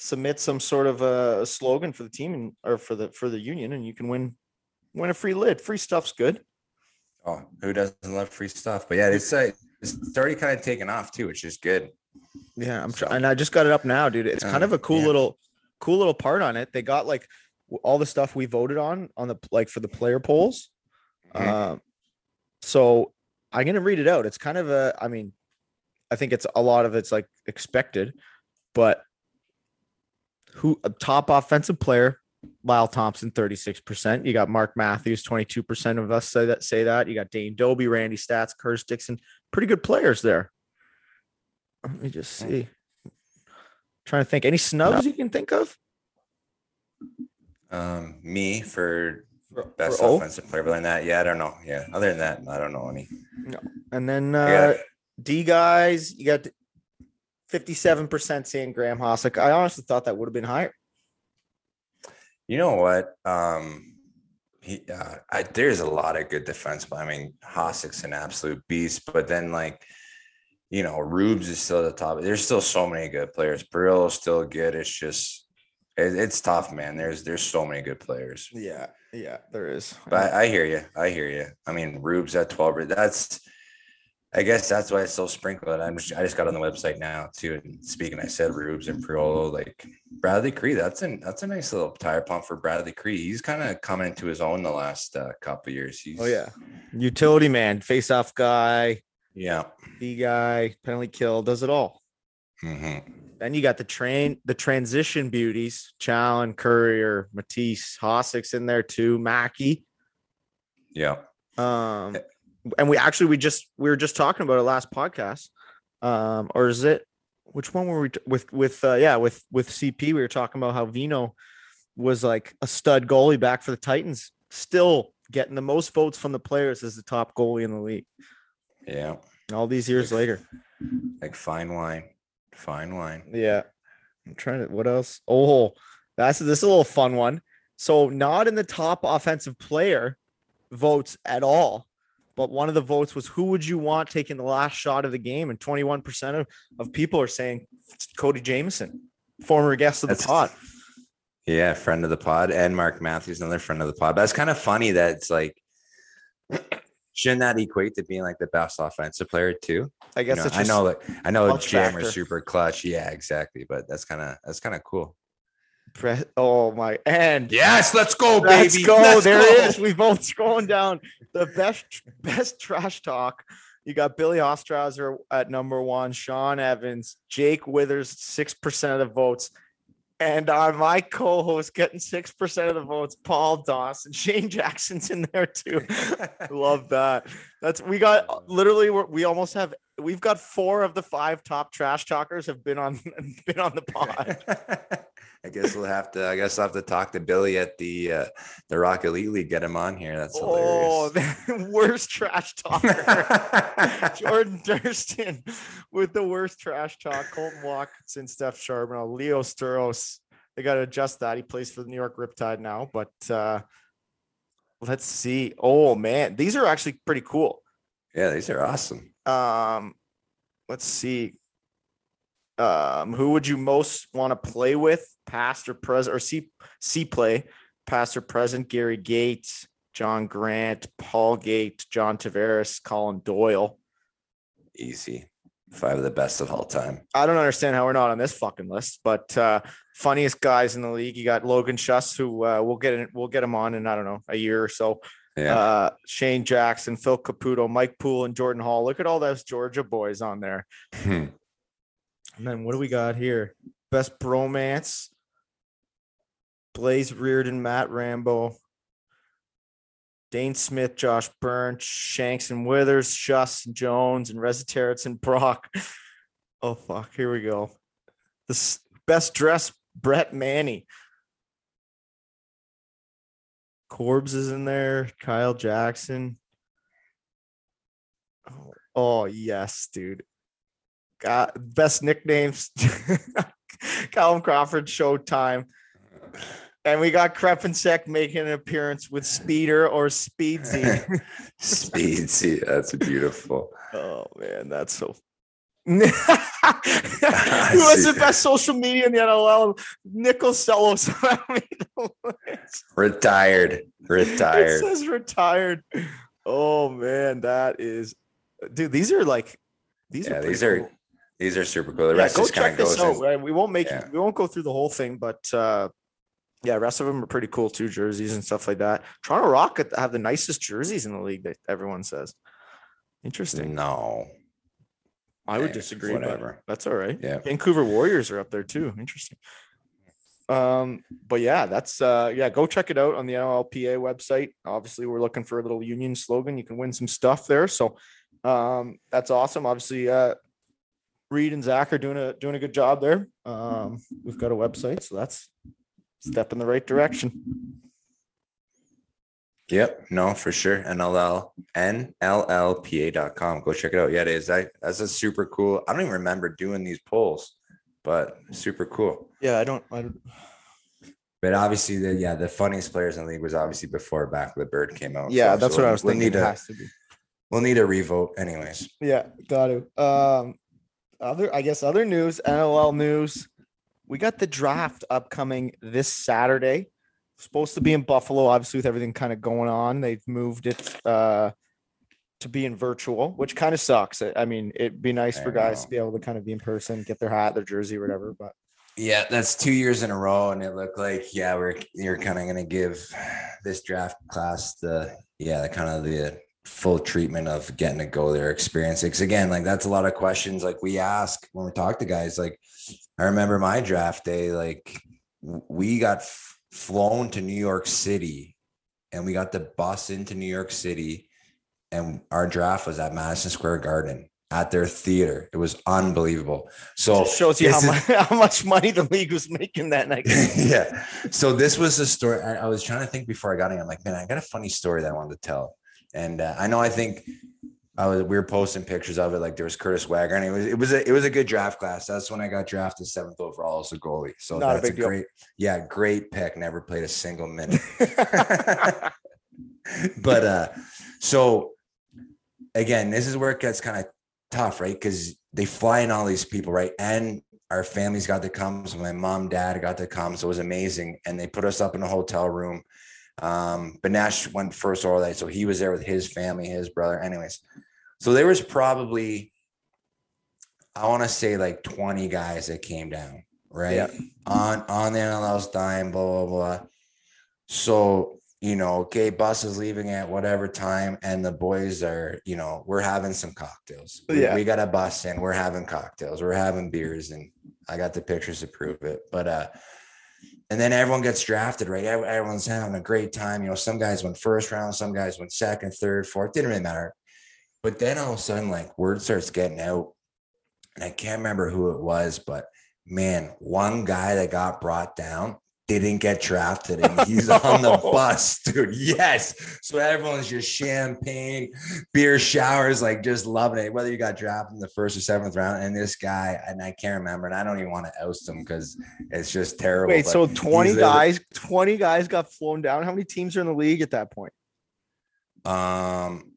[SPEAKER 1] submit some sort of a, a slogan for the team and or for the for the union and you can win win a free lid free stuff's good
[SPEAKER 3] Oh, who doesn't love free stuff? But yeah, it's uh, it's already kind of taken off too, which is good.
[SPEAKER 1] yeah i'm
[SPEAKER 3] So-
[SPEAKER 1] trying and i just got it up now dude it's kind of a cool
[SPEAKER 3] yeah.
[SPEAKER 1] little cool little part on it they got like all the stuff we voted on on the like for the player polls.
[SPEAKER 3] Mhm.
[SPEAKER 1] Um, so I'm gonna read it out. It's kind of a, I mean, I think it's a lot of it's like expected, but who a top offensive player? Lyle Thompson, 36%. You got Mark Matthews, 22% of us say that say that. You got Dane Doby, Randy Staats, Curtis Dickson. Pretty good players there. Let me just see. Trying to think. Any snubs you can think of?
[SPEAKER 3] Um, me for
[SPEAKER 1] For-
[SPEAKER 3] best
[SPEAKER 1] for O?
[SPEAKER 3] offensive player, but than that, yeah, I don't know. Yeah, other than that, I don't know any. No.
[SPEAKER 1] And then uh,
[SPEAKER 3] got-
[SPEAKER 1] D guys, you got 57% saying Graeme Hossack. I honestly thought that would have been higher.
[SPEAKER 3] You know what? Um, he, uh, I, there's a lot of good defense, but I mean, Hossack's an absolute beast. But then, like, you know, Rubes is still at the top. There's still so many good players. Priolo's still good. It's just, it, it's tough, man. There's there's so many good players.
[SPEAKER 1] Yeah, yeah, there is.
[SPEAKER 3] But I, I hear you. I hear you. I mean, Rubes at 12. That's, I guess that's why it's so sprinkled. I'm just, I just got on the website now too. And speaking, I said Rubes and Priolo, like Bradley Kri. That's an that's a nice little tire pump for Bradley Kri. He's kind of coming into his own the last uh, couple years. He's
[SPEAKER 1] oh yeah, utility man, face off guy,
[SPEAKER 3] yeah.
[SPEAKER 1] the guy, penalty kill, does it all.
[SPEAKER 3] hmm
[SPEAKER 1] Then you got the train, the transition beauties, Challen, Currier, Matisse, Hossack's in there too, Mackey.
[SPEAKER 3] Yeah.
[SPEAKER 1] Um, and we actually we just we were just talking about it last podcast. Um, or is it which one were we t- with with uh yeah with with CP we were talking about how Vino was like a stud goalie back for the Titans, still getting the most votes from the players as the top goalie in the league
[SPEAKER 3] Yeah.
[SPEAKER 1] all these years later.
[SPEAKER 3] Like fine wine. Fine wine.
[SPEAKER 1] Yeah. I'm trying to what else? Oh, that's this is a little fun one. So not in the top offensive player votes at all. But one of the votes was who would you want taking the last shot of the game? And 21% of, of people are saying Cody Jamieson, former guest of the
[SPEAKER 3] That's-
[SPEAKER 1] pod.
[SPEAKER 3] Yeah, friend of the pod, and Mark Matthews, another friend of the pod. But it's kind of funny that it's like, shouldn't that equate to being like the best offensive player too?
[SPEAKER 1] I
[SPEAKER 3] You
[SPEAKER 1] guess
[SPEAKER 3] know,
[SPEAKER 1] it's
[SPEAKER 3] I know like I know Jam are super clutch. Yeah, exactly. But that's kind of that's kind of cool.
[SPEAKER 1] Pre- oh my and
[SPEAKER 3] Yes, let's go,
[SPEAKER 1] Let's
[SPEAKER 3] baby.
[SPEAKER 1] go.
[SPEAKER 3] Let's
[SPEAKER 1] there
[SPEAKER 3] go.
[SPEAKER 1] it is. We both scrolling down the best best trash talk. You got Billy Hostrawser at number one, Shawn Evans, Jake Withers, six percent of the votes, and uh, my co-host getting six percent of the votes, Paul Dawson, Shane Jackson's in there too. Love that. That's we got literally we almost have we've got four of the five top trash talkers have been on been on the pod.
[SPEAKER 3] I guess we'll have to. I guess I'll have to talk to Billy at the uh, the Rock Elite League. Get him on here. That's
[SPEAKER 1] Oh,
[SPEAKER 3] hilarious.
[SPEAKER 1] the worst trash talker. Jordan Durston with the worst trash talk. Colton Watson, Steph Charbonneau, Leo Stouros. They got to adjust that. He plays for the New York Riptide now, but uh let's see. Oh man, these are actually pretty cool.
[SPEAKER 3] yeah, these are awesome.
[SPEAKER 1] Um, let's see. Um, who would you most want to play with, past or present, or see see play, past or present? Gary Gates, John Grant, Paul Gait, John Tavares, Colin Doyle.
[SPEAKER 3] Easy. Five of the best of all time.
[SPEAKER 1] I don't understand how we're not on this fucking list, but uh funniest guys in the league. You got Logan Schuss, who uh, we'll get in, we'll get him on in I don't know a year or so.
[SPEAKER 3] Yeah.
[SPEAKER 1] Uh, Shane Jackson, Phil Caputo, Mike Poole, and Jordan Hall. Look at all those Georgia boys on there. And then what do we got here? Best bromance. Blaze Riorden, Matt Rambo, Dhane Smith, Josh Burns, Shanks and Withers, Schuss and Jones, and Resetarits and Brock. Oh fuck, here we go. This best dressed Brett Manney. Corbs is in there, Kyle Jackson. Oh, oh yes, dude. Got best nicknames. Callum Crawford, Showtime. And we got Krepensek making an appearance with Speeder or Speedsy.
[SPEAKER 3] Speed. See, that's beautiful.
[SPEAKER 1] oh man, that's so. Who has the best social media in the NLL? Nickel Celos.
[SPEAKER 3] Retired.
[SPEAKER 1] It
[SPEAKER 3] Retired.
[SPEAKER 1] says retired. Oh man, that is, dude. These are like, these
[SPEAKER 3] Yeah,
[SPEAKER 1] are
[SPEAKER 3] these
[SPEAKER 1] pretty
[SPEAKER 3] are-
[SPEAKER 1] cool.
[SPEAKER 3] These are super cool. The
[SPEAKER 1] yeah,
[SPEAKER 3] rest
[SPEAKER 1] go
[SPEAKER 3] just
[SPEAKER 1] check this out. right? We won't make
[SPEAKER 3] Yeah.
[SPEAKER 1] we won't go through the whole thing, but uh Yeah, rest of them are pretty cool too, jerseys and stuff like that. Toronto Rock have the nicest jerseys in the league that everyone says. Interesting.
[SPEAKER 3] No.
[SPEAKER 1] I would
[SPEAKER 3] Eh,
[SPEAKER 1] disagree,
[SPEAKER 3] whatever.
[SPEAKER 1] that's all right.
[SPEAKER 3] Yeah.
[SPEAKER 1] Vancouver Warriors are up there too. Interesting. Um, but yeah, that's uh yeah, go check it out on the NLPA website. Obviously, we're looking for a little union slogan. You can win some stuff there. So um that's awesome. Obviously, uh Reed and Zach are doing a doing a good job there. Um, we've got a website, so that's step in the right direction.
[SPEAKER 3] Yep. No, for sure. NLL NLLPA.com. Go check it out. Yeah, it is. I, that's a super cool. I don't even remember doing these polls, but super cool.
[SPEAKER 1] Yeah, I don't I don't
[SPEAKER 3] But obviously, the yeah, the funniest players in the league was obviously before Back of the Bird came out.
[SPEAKER 1] yeah,
[SPEAKER 3] So
[SPEAKER 1] that's
[SPEAKER 3] we'll-
[SPEAKER 1] what I was
[SPEAKER 3] we'll
[SPEAKER 1] thinking.
[SPEAKER 3] Need a,
[SPEAKER 1] has to be.
[SPEAKER 3] we'll need a revote, anyways.
[SPEAKER 1] Yeah, got to. Um, other, I guess, other news, NLL news. We got the draft upcoming this Saturday. Supposed to be in Buffalo, obviously, with everything kind of going on. They've moved it uh, to be in virtual, which kind of sucks. I- I mean, it'd be nice for guys
[SPEAKER 3] know.
[SPEAKER 1] to be able to kind of be in person, get their hat, their jersey, whatever. But
[SPEAKER 3] Yeah, that's two years in a row, and it looked like yeah, we're you're kind of gonna give this draft class the yeah, the kind of the full treatment of getting to go there, experience it. Because again, like that's a lot of questions like we ask when we talk to guys. Like I remember my draft day, like we got f- flown to New York City, and we got the bus into New York City, and our draft was at Madison Square Garden at their theater. It was unbelievable. So
[SPEAKER 1] it shows you how much, how much money the league was making that night.
[SPEAKER 3] yeah. So this was the story. I, I was trying to think before I got in. I'm like, man, I got a funny story that I wanted to tell. And uh, I know I think I was we were posting pictures of it. Like there was Curtis Wagner, and it was it was a it was a good draft class. That's when I got drafted seventh overall as a goalie. So
[SPEAKER 1] Not
[SPEAKER 3] that's a,
[SPEAKER 1] deal.
[SPEAKER 3] great, yeah, great pick. Never played a single minute. but uh so again this is where it gets kind of tough right because they fly in all these people right and our families got to come so my mom dad got to come so it was amazing and they put us up in a hotel room um but nash went first all that so he was there with his family his brother anyways so there was probably i want to say like 20 guys that came down right
[SPEAKER 1] Yeah.
[SPEAKER 3] on on the NLL's dime, blah blah blah. So you know, okay, bus is leaving at whatever time, and the boys are, you know, we're having some cocktails.
[SPEAKER 1] Yeah.
[SPEAKER 3] we got a bus in, we're having cocktails, we're having beers, and I got the pictures to prove it. But uh, and then everyone gets drafted, right? Everyone's having a great time. You know, some guys went first round, some guys went second, third, fourth. Didn't really matter. But then all of a sudden, like word starts getting out, and I can't remember who it was, but man, one guy that got brought down didn't get drafted and he's on the bus, dude. Yes. So everyone's just champagne, beer showers, like just loving it, whether you got drafted in the first or seventh round. And this guy, and I can't remember, and I don't even want to oust him because it's just terrible.
[SPEAKER 1] Wait, so 20 guys, 20 guys got flown down. How many teams are in the league at that point?
[SPEAKER 3] um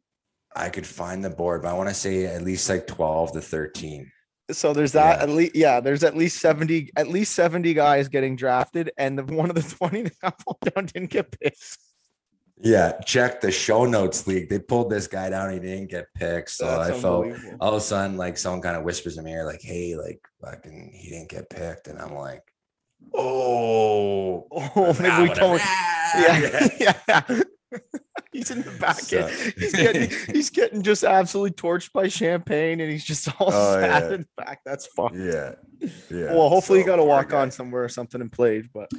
[SPEAKER 3] I could find the board, but I want to say at least like 12 to 13.
[SPEAKER 1] So there's that
[SPEAKER 3] Yeah.
[SPEAKER 1] at least yeah, there's at least 70 at least 70 guys getting drafted and the one of the 20 that pulled down didn't get picked.
[SPEAKER 3] Yeah, check the show notes league. They pulled this guy down. He didn't get picked. So I felt all of a sudden like someone kind of whispers in my ear, like, hey, like fucking he didn't get picked. And I'm like, oh,
[SPEAKER 1] Oh, maybe we
[SPEAKER 3] whatever.
[SPEAKER 1] don't.
[SPEAKER 3] Ah,
[SPEAKER 1] Yeah, yeah. he's in the back.
[SPEAKER 3] So-
[SPEAKER 1] end. He's getting he's getting just absolutely torched by champagne, and he's just all
[SPEAKER 3] Oh,
[SPEAKER 1] sad
[SPEAKER 3] yeah.
[SPEAKER 1] in the back. That's fun.
[SPEAKER 3] yeah. Yeah.
[SPEAKER 1] well, hopefully you
[SPEAKER 3] So,
[SPEAKER 1] got to walk on somewhere or something and played. But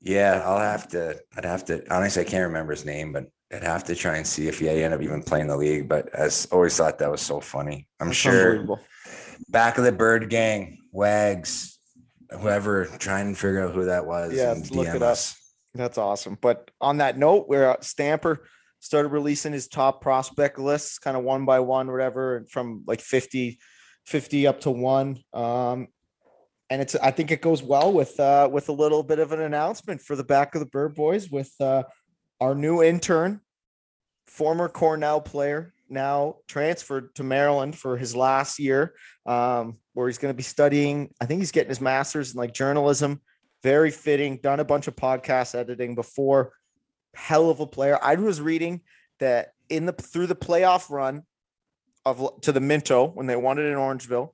[SPEAKER 3] Yeah, I'll have to. I'd have to. Honestly, I can't remember his name, but I'd have to try and see if he ended up even playing the league. But I always thought that was so funny. I'm
[SPEAKER 1] that's
[SPEAKER 3] sure back of the bird gang, Wags, whoever, try and figure out who that was.
[SPEAKER 1] Yeah,
[SPEAKER 3] and
[SPEAKER 1] let's look
[SPEAKER 3] DM
[SPEAKER 1] it up. That's awesome. But on that note, where Stamper started releasing his top prospect lists kind of one by one, whatever, from like 50, 50 up to one. Um, and it's I think it goes well with uh with a little bit of an announcement for the back of the bird boys with uh our new intern, former Cornell player, now transferred to Maryland for his last year, um, where he's going to be studying. I think he's getting his master's in like journalism. Very fitting. Done a bunch of podcast editing before. Hell of a player. I was reading that in the through the playoff run of to the Minto when they won it in Orangeville,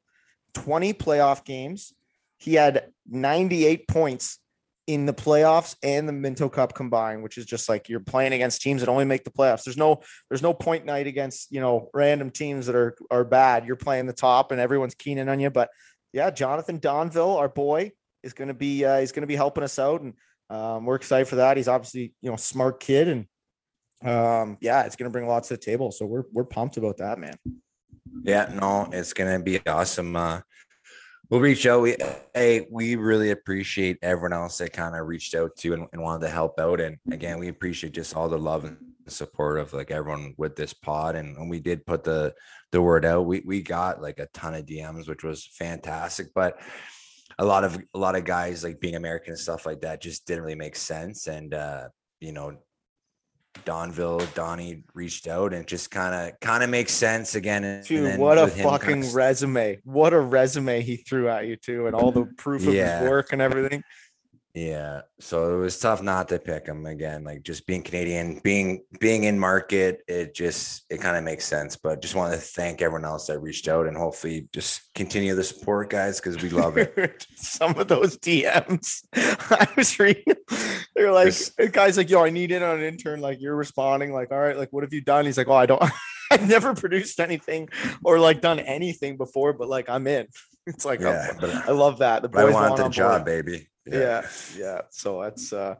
[SPEAKER 1] 20 playoff games. He had 98 points in the playoffs and the Minto Cup combined, which is just like you're playing against teams that only make the playoffs. There's no there's no point night against you know random teams that are are bad. You're playing the top and everyone's keening on you. But yeah, Jonathan Donville, our boy, is going to be uh, he's going to be helping us out, and um, we're excited for that. He's obviously you know smart kid, and um, yeah, it's going to bring lots to the table. So we're we're pumped about that, man.
[SPEAKER 3] Yeah, no, it's gonna be awesome. Uh, we'll reach out. We hey, we really appreciate everyone else that kind of reached out to and, and, wanted to help out. And again, we appreciate just all the love and support of like everyone with this pod. And when we did put the the word out, we we got like a ton of DMs, which was fantastic. But a lot of a lot of guys like being American and stuff like that just didn't really make sense. And uh, you know, Donville, Donnie reached out and just kind of kind of makes sense again.
[SPEAKER 1] Dude, what a fucking kind of... resume! What a resume he threw at you too, and all the proof of yeah. his work and everything.
[SPEAKER 3] Yeah. So it was tough not to pick him again. Like just being Canadian, being being in market, it just it kind of makes sense. But just want to thank everyone else that reached out and hopefully just continue the support, guys, because we love it.
[SPEAKER 1] Some of those DMs I was reading, they're like guys like, yo, I need in on an intern. Like you're responding, like, all right, like what have you done? He's like, Oh, I don't I've never produced anything or like done anything before, but like I'm in. It's like yeah, oh, but I love that.
[SPEAKER 3] The boys I want the job, baby
[SPEAKER 1] yeah. yeah, yeah. So that's uh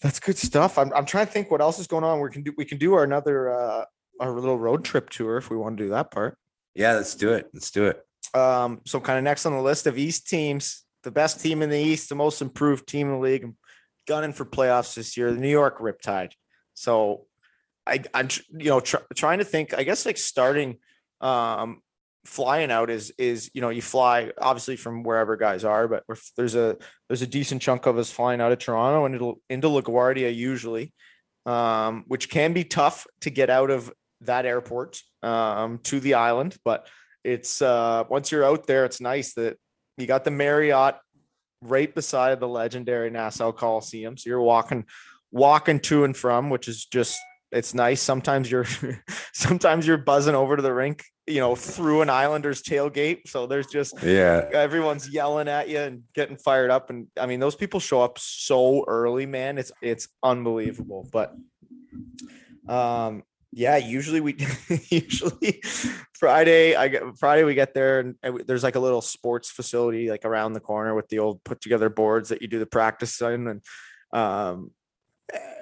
[SPEAKER 1] that's good stuff. I'm I'm trying to think what else is going on. We can do we can do our another uh our little road trip tour if we want to do that part.
[SPEAKER 3] Yeah, let's do it. Let's do it.
[SPEAKER 1] Um, so kind of next on the list of East teams, the best team in the East, the most improved team in the league, gunning for playoffs this year, the New York Riptide. So I, I'm you know tr- trying to think. I guess like starting um flying out is is you know you fly obviously from wherever guys are but there's a there's a decent chunk of us flying out of toronto and it'll into laguardia usually um, which can be tough to get out of that airport um, to the island but it's uh, once you're out there it's nice that you got the marriott right beside the legendary nassau coliseum so you're walking walking to and from which is just it's nice. Sometimes you're sometimes you're buzzing over to the rink, you know, through an Islanders tailgate. So there's just
[SPEAKER 3] yeah,
[SPEAKER 1] everyone's yelling at you and getting fired up. And I mean, those people show up so early, man. It's it's unbelievable. But um yeah, usually we usually Friday I get Friday we get there and, there's like a little sports facility like around the corner with the old put together boards that you do the practice in and um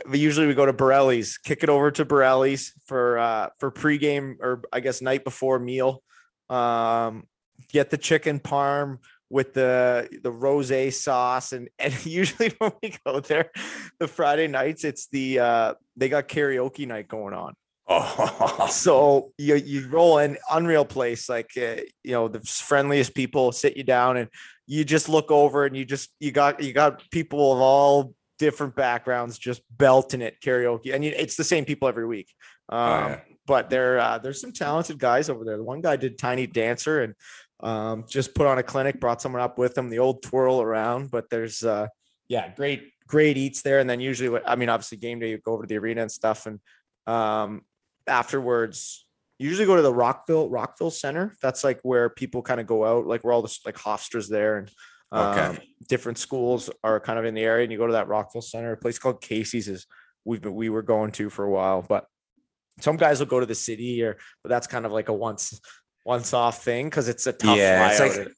[SPEAKER 1] but usually we go to Borrelli's, kick it over to Borrelli's for uh for pregame or I guess night before meal. Um get the chicken parm with the the rose sauce and and usually when we go there the Friday nights it's the uh they got karaoke night going on. Oh. so you you roll in unreal place like uh, you know the friendliest people sit you down and you just look over and you just you got you got people of all different backgrounds just belting it karaoke. And it's the same people every week. Oh, um, oh, yeah. but there uh, there's some talented guys over there. The one guy did tiny dancer and um, just put on a clinic brought someone up with him the old twirl around but there's uh, yeah great great eats there. And then usually i mean obviously game day you go over to the arena and stuff and um, afterwards usually go to the rockville rockville center. That's like where people kind of go out like where all the like hofstra's there and Okay. Um, different schools are kind of in the area, and you go to that Rockville Center, a place called Casey's is we've been we were going to for a while, but some guys will go to the city or but that's kind of like a once once off thing because it's a tough yeah,
[SPEAKER 3] it's like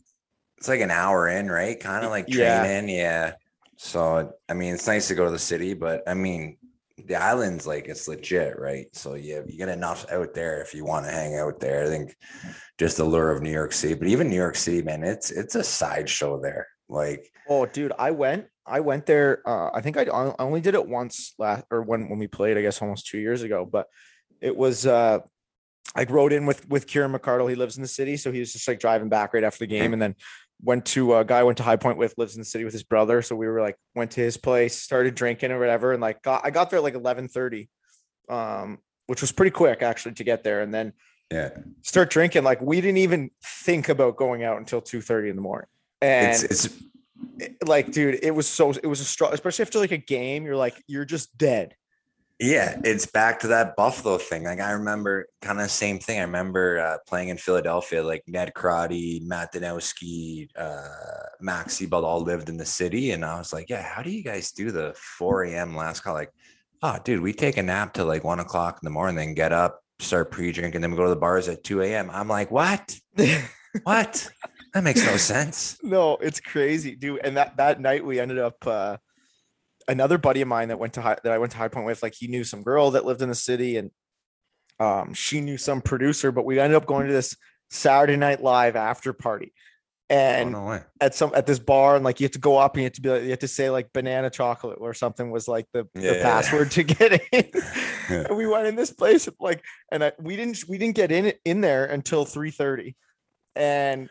[SPEAKER 3] it's like an hour in, right? Kind of like training, yeah. yeah. So I mean, it's nice to go to the city, but I mean, the island's like it's legit, right? So yeah, you get enough out there if you want to hang out there. I think just the lure of New York City, but even New York City, man, it's it's a sideshow there. Like,
[SPEAKER 1] oh, dude, I went, I went there. Uh, I think I, I only did it once last, or when when we played, I guess almost two years ago. But it was, uh I rode in with with Kieran McArdle. He lives in the city, so he was just like driving back right after the game, and then went to a guy I went to High Point with lives in the city with his brother. So we were like went to his place, started drinking or whatever, and like got I got there at like eleven thirty, um, which was pretty quick actually to get there, and then
[SPEAKER 3] yeah,
[SPEAKER 1] start drinking. Like we didn't even think about going out until two thirty in the morning, and it's, it's like dude, it was so it was a struggle especially after like a game. You're like you're just dead.
[SPEAKER 3] Yeah, it's back to that Buffalo thing. Like I remember kind of same thing. I remember uh, playing in Philadelphia, like Ned Crotty, Matt Danowski, uh, Max Seibald all lived in the city. And I was like, yeah, how do you guys do the 4 a.m. last call? Like, oh, dude, we take a nap till like one o'clock in the morning, then get up, start pre-drink, and then we go to the bars at 2 a.m. I'm like, what? what? That makes no sense.
[SPEAKER 1] no, it's crazy, dude. And that that night we ended up uh another buddy of mine that went to high, that I went to High Point with, like he knew some girl that lived in the city and um she knew some producer, but we ended up going to this Saturday night live after party.
[SPEAKER 3] Oh,
[SPEAKER 1] And
[SPEAKER 3] no way.
[SPEAKER 1] at some at this bar and like you have to go up and you have to be like, you have to say like banana chocolate or something was like the,
[SPEAKER 3] Yeah,
[SPEAKER 1] the
[SPEAKER 3] yeah,
[SPEAKER 1] password to get in.
[SPEAKER 3] Yeah.
[SPEAKER 1] And we went in this place like and I, we didn't we didn't get in in there until 3 and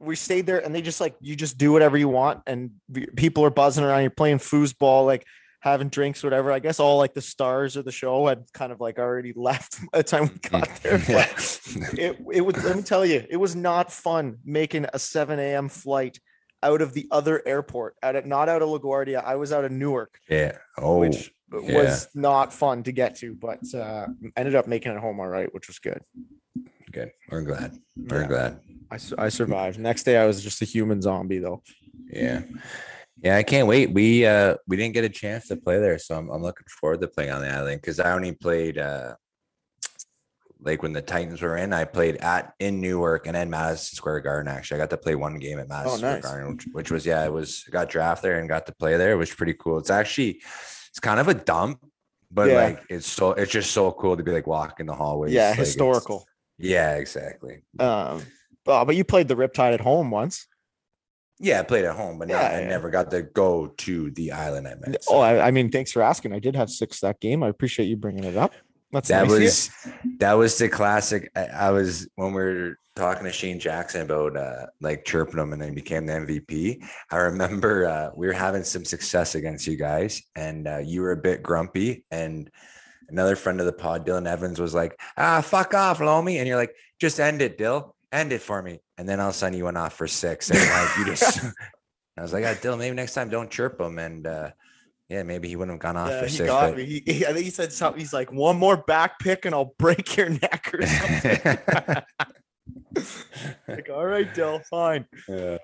[SPEAKER 1] we stayed there and they just like you just do whatever you want and people are buzzing around you're playing foosball like having drinks whatever i guess all like the stars of the show had kind of like already left by the time we got there but it, it was let me tell you it was not fun making a 7 a.m flight out of the other airport out of not out of laguardia i was out of newark
[SPEAKER 3] yeah. Oh,
[SPEAKER 1] which
[SPEAKER 3] yeah.
[SPEAKER 1] was not fun to get to but uh ended up making it home all right which was good
[SPEAKER 3] good. We're glad. We're
[SPEAKER 1] Yeah.
[SPEAKER 3] glad.
[SPEAKER 1] I, I survived next day i was just a human zombie though
[SPEAKER 3] Yeah. Yeah, I can't wait. We uh we didn't get a chance to play there, so I'm I'm looking forward to playing on the island because I only played uh like when the Titans were in, I played at in Newark and then Madison Square Garden. Actually, I got to play one game at Madison Square
[SPEAKER 1] nice.
[SPEAKER 3] Garden, which, which was yeah, it was got drafted there and got to play there. It was pretty cool. It's actually it's kind of a dump, but
[SPEAKER 1] Yeah.
[SPEAKER 3] like it's so it's just so cool to be like walking the hallways.
[SPEAKER 1] yeah
[SPEAKER 3] like,
[SPEAKER 1] historical
[SPEAKER 3] Yeah, exactly.
[SPEAKER 1] um oh, but you played the riptide at home once
[SPEAKER 3] Yeah, I played at home, but not,
[SPEAKER 1] Yeah,
[SPEAKER 3] I
[SPEAKER 1] yeah.
[SPEAKER 3] never got to go to the island. I meant.
[SPEAKER 1] oh I, I mean thanks for asking i did have six that game i appreciate you bringing it up that's
[SPEAKER 3] that
[SPEAKER 1] nice
[SPEAKER 3] was that was the classic. I, I was when we were talking to Shane Jackson about uh like chirping him and then he became the MVP. I remember uh we were having some success against you guys and uh you were a bit grumpy and another friend of the pod, Dylan Evans, was like, ah, fuck off, Lomi. And you're like, just end it, Dill. End it for me. And then all of a sudden you went off for six. And like you just I was like, ah, Dill, maybe next time don't chirp him. And uh yeah, maybe he wouldn't have gone off
[SPEAKER 1] Yeah,
[SPEAKER 3] for
[SPEAKER 1] he
[SPEAKER 3] six.
[SPEAKER 1] got
[SPEAKER 3] but-
[SPEAKER 1] me. He, he- I think he said something. He's like, one more back pick and I'll break your neck or something. like, all right, Dill, fine.
[SPEAKER 3] Yeah.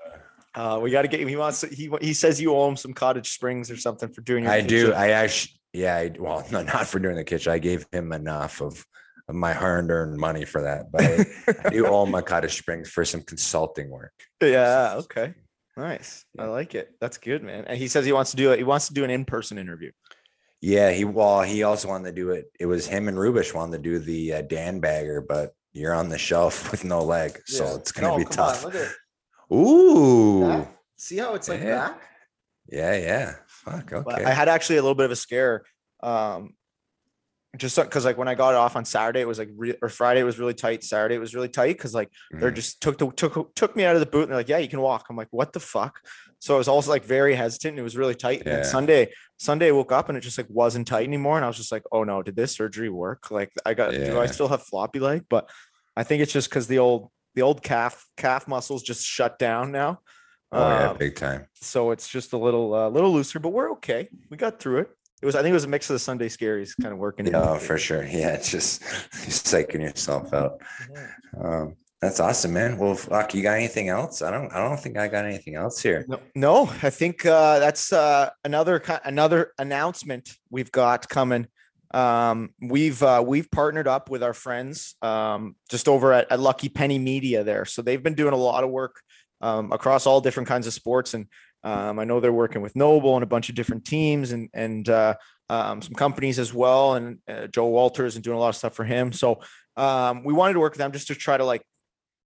[SPEAKER 1] Uh, we got to get. He wants. To, he he says you owe him some cottage springs or something for doing. Your
[SPEAKER 3] I do. I actually, yeah. I, well, no, not for doing the kitchen. I gave him enough of, my hard-earned money for that, but I, I do all my Cottage Springs for some consulting work.
[SPEAKER 1] yeah. Okay. Nice. I like it. That's good, man. And he says he wants to do it. He wants to do an in-person interview.
[SPEAKER 3] Yeah, he well, he also wanted to do it. It was him and Rubish wanted to do the uh, Dan Bagger, but you're on the shelf with no leg, so it's gonna
[SPEAKER 1] No,
[SPEAKER 3] be
[SPEAKER 1] come on,
[SPEAKER 3] tough.
[SPEAKER 1] look at it.
[SPEAKER 3] Ooh,
[SPEAKER 1] See how it's like
[SPEAKER 3] Yeah.
[SPEAKER 1] that?
[SPEAKER 3] yeah, yeah. Fuck.
[SPEAKER 1] But
[SPEAKER 3] Okay.
[SPEAKER 1] I had actually a little bit of a scare. Um, just because like when I got off on Saturday, it was like re- or Friday it was really tight. Saturday it was really tight because like they're
[SPEAKER 3] Mhm.
[SPEAKER 1] just took the took took me out of the boot and they're like, yeah, you can walk. I'm like, what the fuck? So I was also like very hesitant. And it was really tight. And then Sunday, Sunday I woke up and it just like wasn't tight anymore. And I was just like, oh no, did this surgery work? Like I got do I still have floppy leg? But I think it's just because the old the old calf calf muscles just shut down now.
[SPEAKER 3] oh yeah,
[SPEAKER 1] Um,
[SPEAKER 3] big time.
[SPEAKER 1] so it's just a little uh, little looser, but we're okay. We got through it. It was I think it was a mix of the Sunday scaries kind of working. in.
[SPEAKER 3] Yeah, for sure. Yeah, it's just you're psyching yourself out. Um, that's awesome, man. Well, fuck, you got anything else? I don't. I don't think I got anything else here.
[SPEAKER 1] No, no, I think uh, that's uh, another another announcement we've got coming. Um, we've uh, we've partnered up with our friends um, just over at, at Lucky Penny Media there, so they've been doing a lot of work um, across all different kinds of sports, and um, I know they're working with Noble and a bunch of different teams and and uh, um, some companies as well, and uh, Joe Walters and doing a lot of stuff for him. So um, we wanted to work with them just to try to like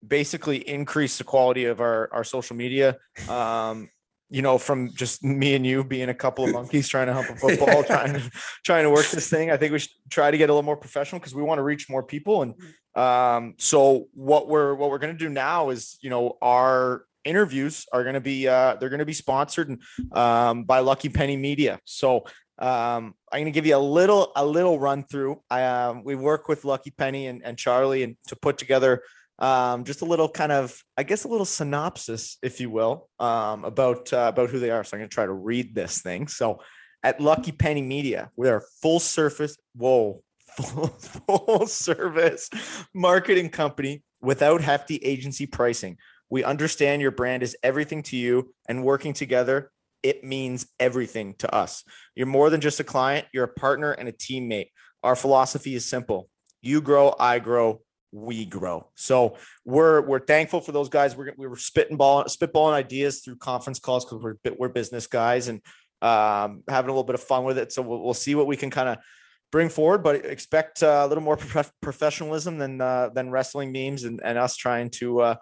[SPEAKER 1] basically increase the quality of our our social media. Um you know from just me and you being a couple of monkeys trying to hump a football trying to trying to work this thing i think we should try to get a little more professional because we want to reach more people. And um so what we're what we're going to do now is you know our interviews are going to be uh they're going to be sponsored um by lucky penny media so um i'm going to give you a little a little run through i um we work with lucky penny and, and charlie and to put together um, just a little kind of, I guess, a little synopsis, if you will, um, about uh, about who they are. So I'm going to try to read this thing. So, at Lucky Penny Media. We're a full surface, whoa, full, full service marketing company without hefty agency pricing. We understand your brand is everything to you, and working together, it means everything to us. You're more than just a client, you're a partner and a teammate. Our philosophy is simple you grow, I grow, we grow. So we're we're thankful for those guys. We're we were spitting ball spitballing ideas through conference calls because we're we're business guys and um, having a little bit of fun with it. So we'll, we'll see what we can kind of bring forward, but expect uh, a little more prof- professionalism than uh, than wrestling memes and, and us trying to uh,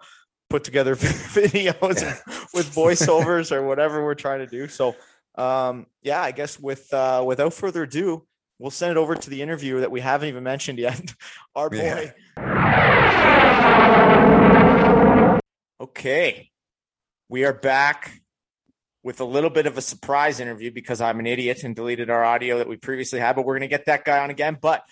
[SPEAKER 1] put together videos with voiceovers or whatever we're trying to do. So um, yeah, I guess with uh, without further ado, we'll send it over to the interview that we haven't even mentioned yet. Our boy. Yeah. Okay, we are back with a little bit of a surprise interview because I'm an idiot and deleted our audio that we previously had, but we're going to get that guy on again. But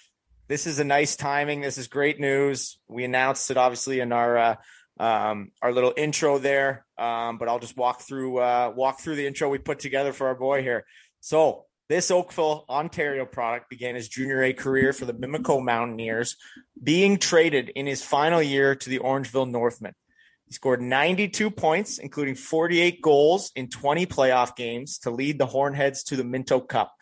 [SPEAKER 1] this is a nice timing. This is great news. We announced it obviously in our uh, um, our little intro there, um, but I'll just walk through uh, walk through the intro we put together for our boy here. So this Oakville, Ontario product began his junior A career for the Mimico Mountaineers, being traded in his final year to the Orangeville Northmen. He scored 92 points, including 48 goals in 20 playoff games to lead the Hornheads to the Minto Cup.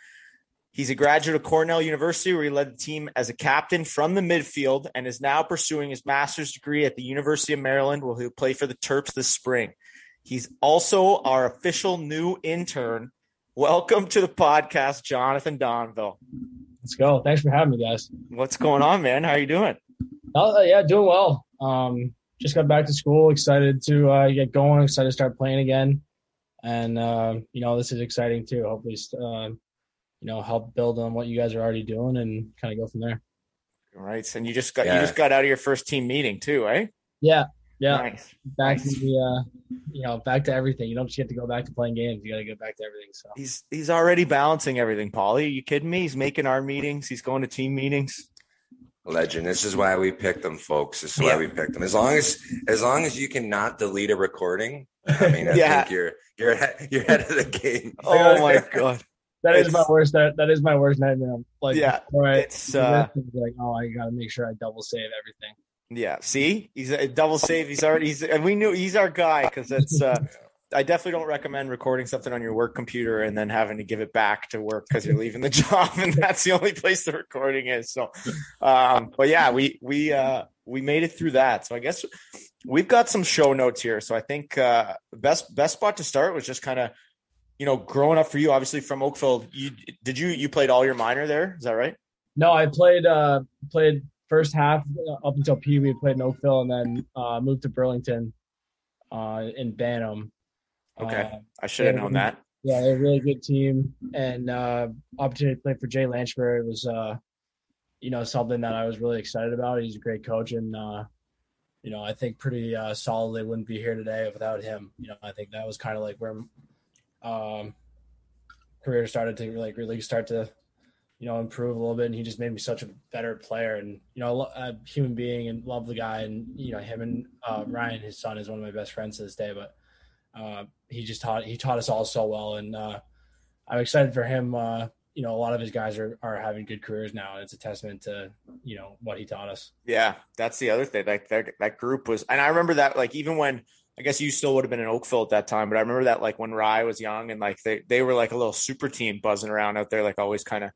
[SPEAKER 1] He's a graduate of Cornell University, where he led the team as a captain from the midfield and is now pursuing his master's degree at the University of Maryland, where he'll play for the Terps this spring. He's also our official new intern. Welcome to the podcast, Jonathan Donville.
[SPEAKER 4] Let's go. Thanks for having me, guys.
[SPEAKER 1] What's going on, man? How are you doing?
[SPEAKER 4] Oh, yeah, doing well. Um, just got back to school, excited to uh, get going, excited to start playing again. And, uh, you know, this is exciting too. Hopefully, uh, you know, help build on what you guys are already doing and kind of go from there.
[SPEAKER 1] All right. And you just got, yeah. you just got out of your first team meeting too, eh?
[SPEAKER 4] Yeah. Yeah.
[SPEAKER 1] Nice.
[SPEAKER 4] Back
[SPEAKER 1] nice.
[SPEAKER 4] to the, uh, you know, back to everything. You don't just get to go back to playing games. You got to get back to everything. So
[SPEAKER 1] he's, he's already balancing everything, Paulie. You kidding me? He's making our meetings. He's going to team meetings.
[SPEAKER 3] Legend. This is why we picked them, folks. This is why yeah. we picked them. As long as as long as you cannot delete a recording, I mean, I yeah. think you're you're you're ahead of the game.
[SPEAKER 1] Oh my god,
[SPEAKER 4] that is my worst. That that is my worst nightmare. Like,
[SPEAKER 1] yeah,
[SPEAKER 4] right.
[SPEAKER 1] It's uh,
[SPEAKER 4] like, oh, I got to make sure I double save everything.
[SPEAKER 1] Yeah. See, he's a double save. He's already. He's and we knew he's our guy because it's. uh I definitely don't recommend recording something on your work computer and then having to give it back to work because you're leaving the job and that's the only place the recording is. So, um, but yeah, we we uh, we made it through that. So I guess we've got some show notes here. So I think uh, best best spot to start was just kind of you know growing up for you, obviously from Oakville. You did you you played all your minor there? Is that right?
[SPEAKER 4] No, I played uh, played first half up until Pee Wee. Played in Oakville and then uh, moved to Burlington uh, in Bantam
[SPEAKER 1] Okay, uh, I should have known that.
[SPEAKER 4] Yeah, they're a really good team, and uh, opportunity to play for Jay Lanchford was, uh, you know, something that I was really excited about. He's a great coach, and uh, you know, I think pretty uh, solidly wouldn't be here today without him. You know, I think that was kind of like where um, career started to like really start to, you know, improve a little bit. And he just made me such a better player, and you know, a human being, and love the guy. And you know, him and uh, Ryan, his son, is one of my best friends to this day. But uh, he just taught he taught us all so well, and uh, I'm excited for him. Uh, you know, a lot of his guys are are having good careers now, and it's a testament to you know what he taught us.
[SPEAKER 1] Yeah, that's the other thing. Like that that group was, and I remember that like even when I guess you still would have been in Oakville at that time, but I remember that like when Rye was young and like they they were like a little super team buzzing around out there, like always kind of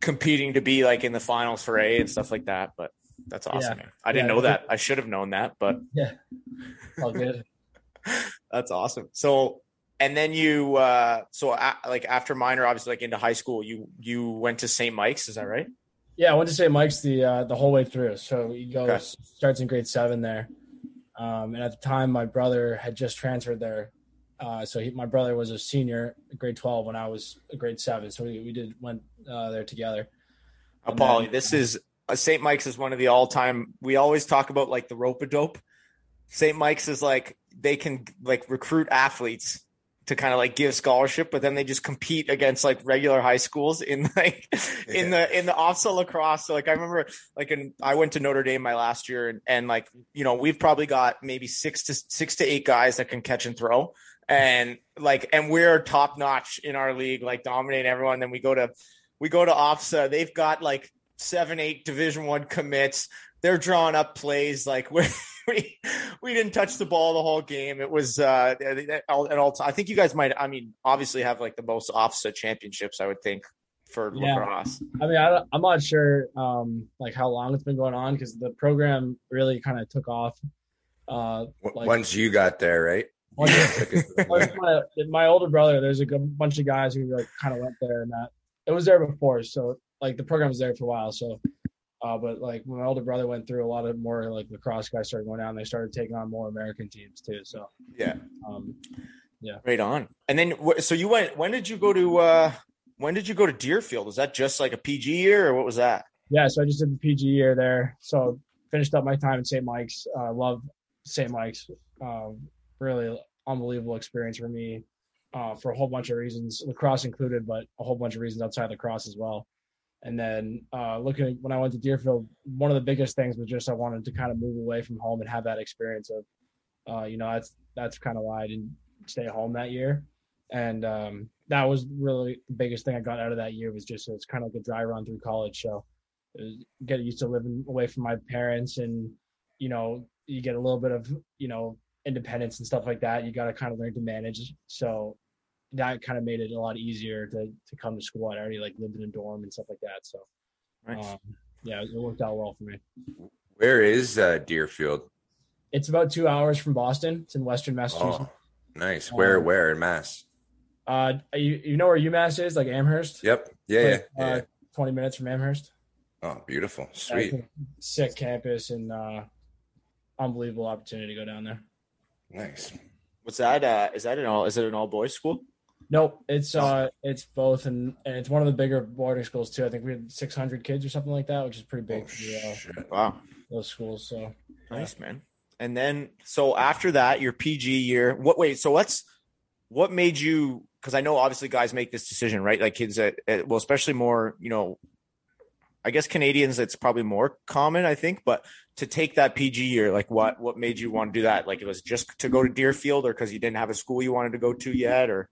[SPEAKER 1] competing to be like in the finals for A and stuff like that. But that's awesome. Yeah. I didn't yeah, know that. I should have known that, but
[SPEAKER 4] yeah, all good.
[SPEAKER 1] That's awesome. So, and then you, uh, so a, like after minor, obviously like into high school, you, you went to St. Mike's. Is that right?
[SPEAKER 4] Yeah. I went to St. Mike's the, uh, the whole way through. So he goes, okay. starts in grade seven there. Um, and at the time my brother had just transferred there. Uh, so he, my brother was a senior grade 12 when I was a grade seven. So we, we did, went, uh, there together.
[SPEAKER 1] Apolly, this is uh, St. Mike's is one of the all time, we always talk about like the rope a dope. St. Mike's is like they can like recruit athletes to kind of like give scholarship, but then they just compete against like regular high schools in like yeah. in the in the OFSAA lacrosse. So like I remember like in I went to Notre Dame my last year and, and like you know we've probably got maybe six to six to eight guys that can catch and throw. and like and we're top notch in our league, like dominating everyone. Then we go to we go to OFSAA. They've got like seven, eight Division One commits. They're drawing up plays like we we we didn't touch the ball the whole game. It was uh and all. I think you guys might. I mean, obviously have like the most OFSAA championships. I would think for
[SPEAKER 4] Yeah.
[SPEAKER 1] lacrosse.
[SPEAKER 4] I mean, I, don't- I'm not sure um, like how long it's been going on because the program really kind of took off. Uh, Like-
[SPEAKER 3] Once you got there, right?
[SPEAKER 4] one my, my older brother, there's a good bunch of guys who like kind of went there, and that it was there before. So like the program was there for a while. So, uh, but like when my older brother went through, a lot of more like lacrosse guys started going out, and They started taking on more American teams too. So,
[SPEAKER 1] Yeah,
[SPEAKER 4] um, yeah,
[SPEAKER 1] right on. And then so you went. When did you go to? uh When did you go to Deerfield? Was that just like a PG year, or what was that?
[SPEAKER 4] yeah, so I just did the PG year there. So finished up my time in St. Mike's. Uh, love St. Mike's. Um, really unbelievable experience for me uh, for a whole bunch of reasons, lacrosse included, but a whole bunch of reasons outside lacrosse as well. And then uh, looking at when I went to Deerfield, one of the biggest things was just I wanted to kind of move away from home and have that experience of, uh, you know, that's that's kind of why I didn't stay home that year. And um, that was really the biggest thing I got out of that year was just it's kind of like a dry run through college. So get used to living away from my parents and you know you get a little bit of you know independence and stuff like that you got to kind of learn to manage so that kind of made it a lot easier to to come to school i already like lived in a dorm and stuff like that so
[SPEAKER 1] Nice.
[SPEAKER 4] um, yeah it worked out well for me
[SPEAKER 3] Where is uh, Deerfield?
[SPEAKER 4] it's about two hours from boston it's in western massachusetts
[SPEAKER 3] Oh, nice. Where?
[SPEAKER 4] Um,
[SPEAKER 3] Where in Mass?
[SPEAKER 4] uh you, you know where umass is like amherst
[SPEAKER 3] Yep. Yeah. Yeah.
[SPEAKER 4] Like,
[SPEAKER 3] yeah.
[SPEAKER 4] uh, 20 minutes from amherst
[SPEAKER 3] Oh, beautiful. Sweet.
[SPEAKER 4] think sick campus and uh unbelievable opportunity to go down there
[SPEAKER 3] Nice.
[SPEAKER 1] What's that? Uh, is that an all? Is it an all boys school?
[SPEAKER 4] Nope, it's uh, it's both, and, and it's one of the bigger boarding schools too. I think we had 600 kids or something like that, which is pretty big
[SPEAKER 3] Oh,
[SPEAKER 4] for the, uh,
[SPEAKER 3] shit.
[SPEAKER 1] Wow,
[SPEAKER 4] those schools. So
[SPEAKER 1] nice man. And then so after that, your PG year. What? Wait. So what's what made you? Because I know obviously guys make this decision, right? Like kids that uh, well, especially more. You know, I guess Canadians. It's probably more common, I think, but to take that PG year, like what what made you want to do that? Like it was just to go to Deerfield, or because you didn't have a school you wanted to go to yet, or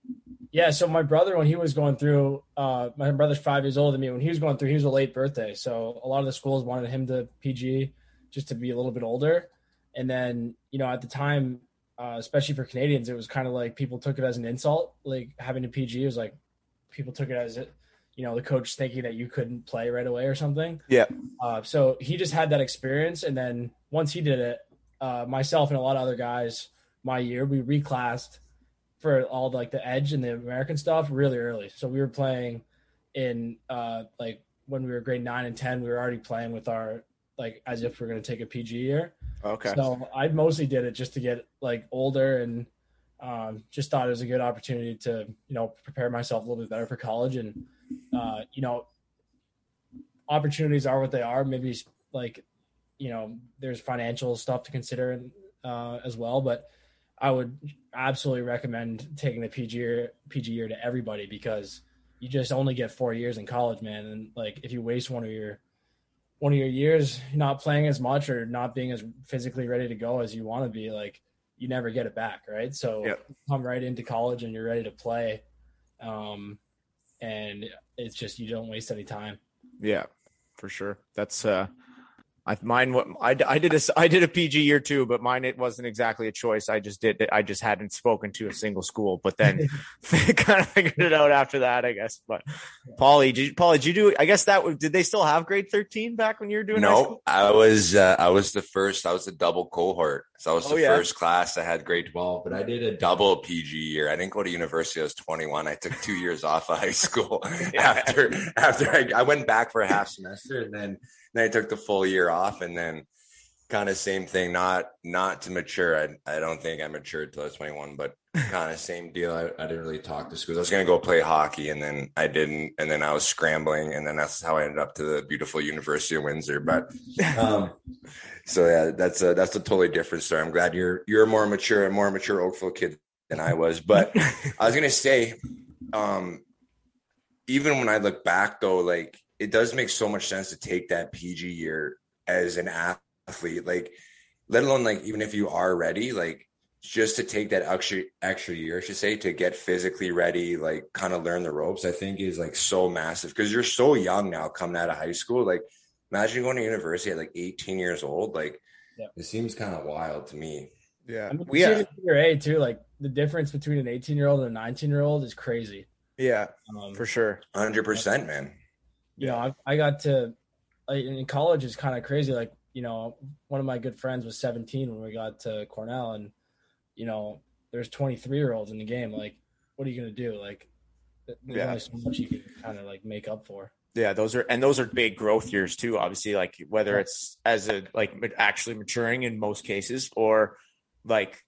[SPEAKER 4] yeah, so my brother when he was going through, uh, my brother's five years older than me. When he was going through, he was a late birthday, so a lot of the schools wanted him to PG just to be a little bit older. And then you know at the time, uh, especially for Canadians, it was kind of like people took it as an insult, like having a PG was like people took it as you know the coach thinking that you couldn't play right away or something.
[SPEAKER 1] Yeah.
[SPEAKER 4] Uh, so he just had that experience, and then once he did it, uh, myself and a lot of other guys, my year, we reclassed for all the, like the edge and the American stuff really early. So we were playing in uh, like when we were grade nine and ten, we were already playing with our like as if we are going to take a PG year.
[SPEAKER 1] okay,
[SPEAKER 4] So I mostly did it just to get like older and um, just thought it was a good opportunity to you know prepare myself a little bit better for college and uh, you know opportunities are what they are. Maybe like you know there's financial stuff to consider uh, as well, but I would absolutely recommend taking the PG year, PG year to everybody because you just only get four years in college, man. And like if you waste one of your one of your years not playing as much or not being as physically ready to go as you want to be, like you never get it back, right? So
[SPEAKER 1] Yep.
[SPEAKER 4] come right into college and you're ready to play, um, and it's just you don't waste any time.
[SPEAKER 1] Yeah, for sure. That's uh I mine what I, I did a I did a PG year too, but mine it wasn't exactly a choice. I just did it. I just hadn't spoken to a single school, but then kind of figured it out after that, I guess. But Polly, did you, Polly, did you do? I guess that would- did they still have grade thirteen back when you were doing?
[SPEAKER 3] No. I was uh, I was the first. I was the double cohort. So I was
[SPEAKER 1] Oh,
[SPEAKER 3] the
[SPEAKER 1] yeah.
[SPEAKER 3] first class that had grade twelve, but I did a double PG year. I didn't go to university. I was twenty one. I took two years off of high school after after I, I went back for a half semester, and then then I took the full year off, and then kind of same thing. Not not to mature. I I don't think I matured till I was twenty one, but kind of same deal. I, I didn't really talk to schools. I was gonna go play hockey, and then I didn't, and then I was scrambling, and then that's how I ended up to the beautiful University of Windsor. But um, so yeah, that's a that's a totally different story. I'm glad you're you're a more mature, a more mature Oakville kid than I was. But I was gonna say, um, even when I look back though, like it does make so much sense to take that PG year as an athlete, like let alone like even if you are ready, like just to take that extra extra year, I should say, to get physically ready, like kind of learn the ropes, I think is like so massive because you're so young now coming out of high school. Like imagine going to university at like 18 years old. Like
[SPEAKER 4] Yeah.
[SPEAKER 3] it seems kind of wild to me.
[SPEAKER 1] Yeah.
[SPEAKER 4] I mean,
[SPEAKER 1] We-
[SPEAKER 4] you see
[SPEAKER 1] yeah.
[SPEAKER 4] it in too. Like the difference between an 18 year old and a 19 year old is crazy.
[SPEAKER 1] Yeah,
[SPEAKER 4] Um,
[SPEAKER 1] for sure.
[SPEAKER 3] Hundred percent, man.
[SPEAKER 4] You know, I, I got to like, in college is kind of crazy. Like, you know, one of my good friends was 17 when we got to Cornell, and you know, there's 23 year olds in the game. Like, what are you gonna do? Like, there's
[SPEAKER 1] Yeah.
[SPEAKER 4] only so much you can kind of like make up for.
[SPEAKER 1] Yeah, those are and those are big growth years too. Obviously, like whether it's as a like actually maturing in most cases, or like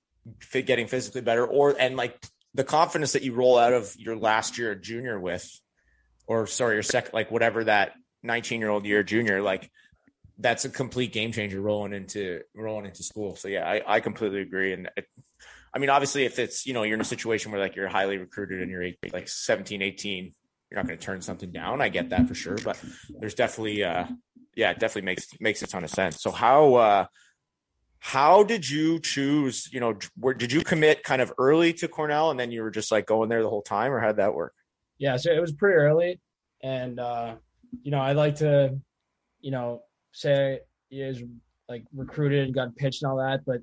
[SPEAKER 1] getting physically better, or and like the confidence that you roll out of your last year junior with, or sorry, your second like whatever that nineteen year old year junior, like that's a complete game changer rolling into rolling into school. So yeah, I, I completely agree. And it, I mean, obviously, if it's you know you're in a situation where like you're highly recruited and you're like 17, 18, you're not going to turn something down. I get that for sure, but there's definitely, uh, yeah, it definitely makes makes a ton of sense. So how uh, how did you choose? You know, where did you commit kind of early to Cornell, and then you were just like going there the whole time, or how did that work?
[SPEAKER 4] Yeah, so it was pretty early, and uh, you know, I like to, you know, say he is like recruited, and got pitched and all that, but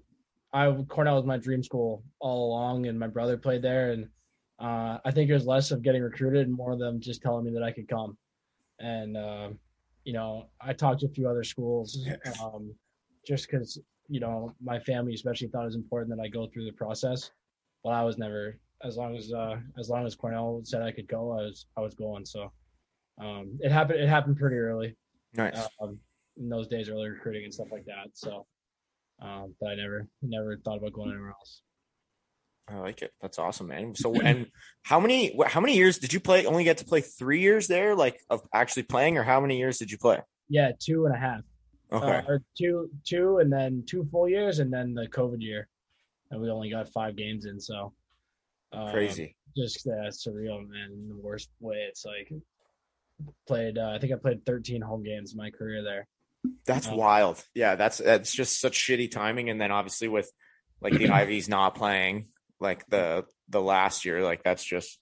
[SPEAKER 4] I Cornell was my dream school all along, and my brother played there, and uh, I think it was less of getting recruited and more of them just telling me that I could come, and uh, you know, I talked to a few other schools, um, just because you know my family especially thought it was important that I go through the process, but I was never as long as uh as long as Cornell said I could go, I was I was going. So um it happened it happened pretty early.
[SPEAKER 1] Nice.
[SPEAKER 4] Um in those days early recruiting and stuff like that. So um but I never never thought about going anywhere else.
[SPEAKER 1] I like it. That's awesome, man. So, and how many how many years did you play? Only get to play three years there, like of actually playing, or how many years did you play?
[SPEAKER 4] Yeah, two and a half.
[SPEAKER 1] Okay,
[SPEAKER 4] Uh, or two two and then two full years and then the COVID year. And we only got five games in, so um,
[SPEAKER 1] crazy.
[SPEAKER 4] just uh, surreal, man. In the worst way, it's like played. Uh, I think I played 13 home games in my career there.
[SPEAKER 1] That's
[SPEAKER 4] uh,
[SPEAKER 1] wild. Yeah, that's that's just such shitty timing. And then obviously with like the Ivies not playing, like the the last year, like that's just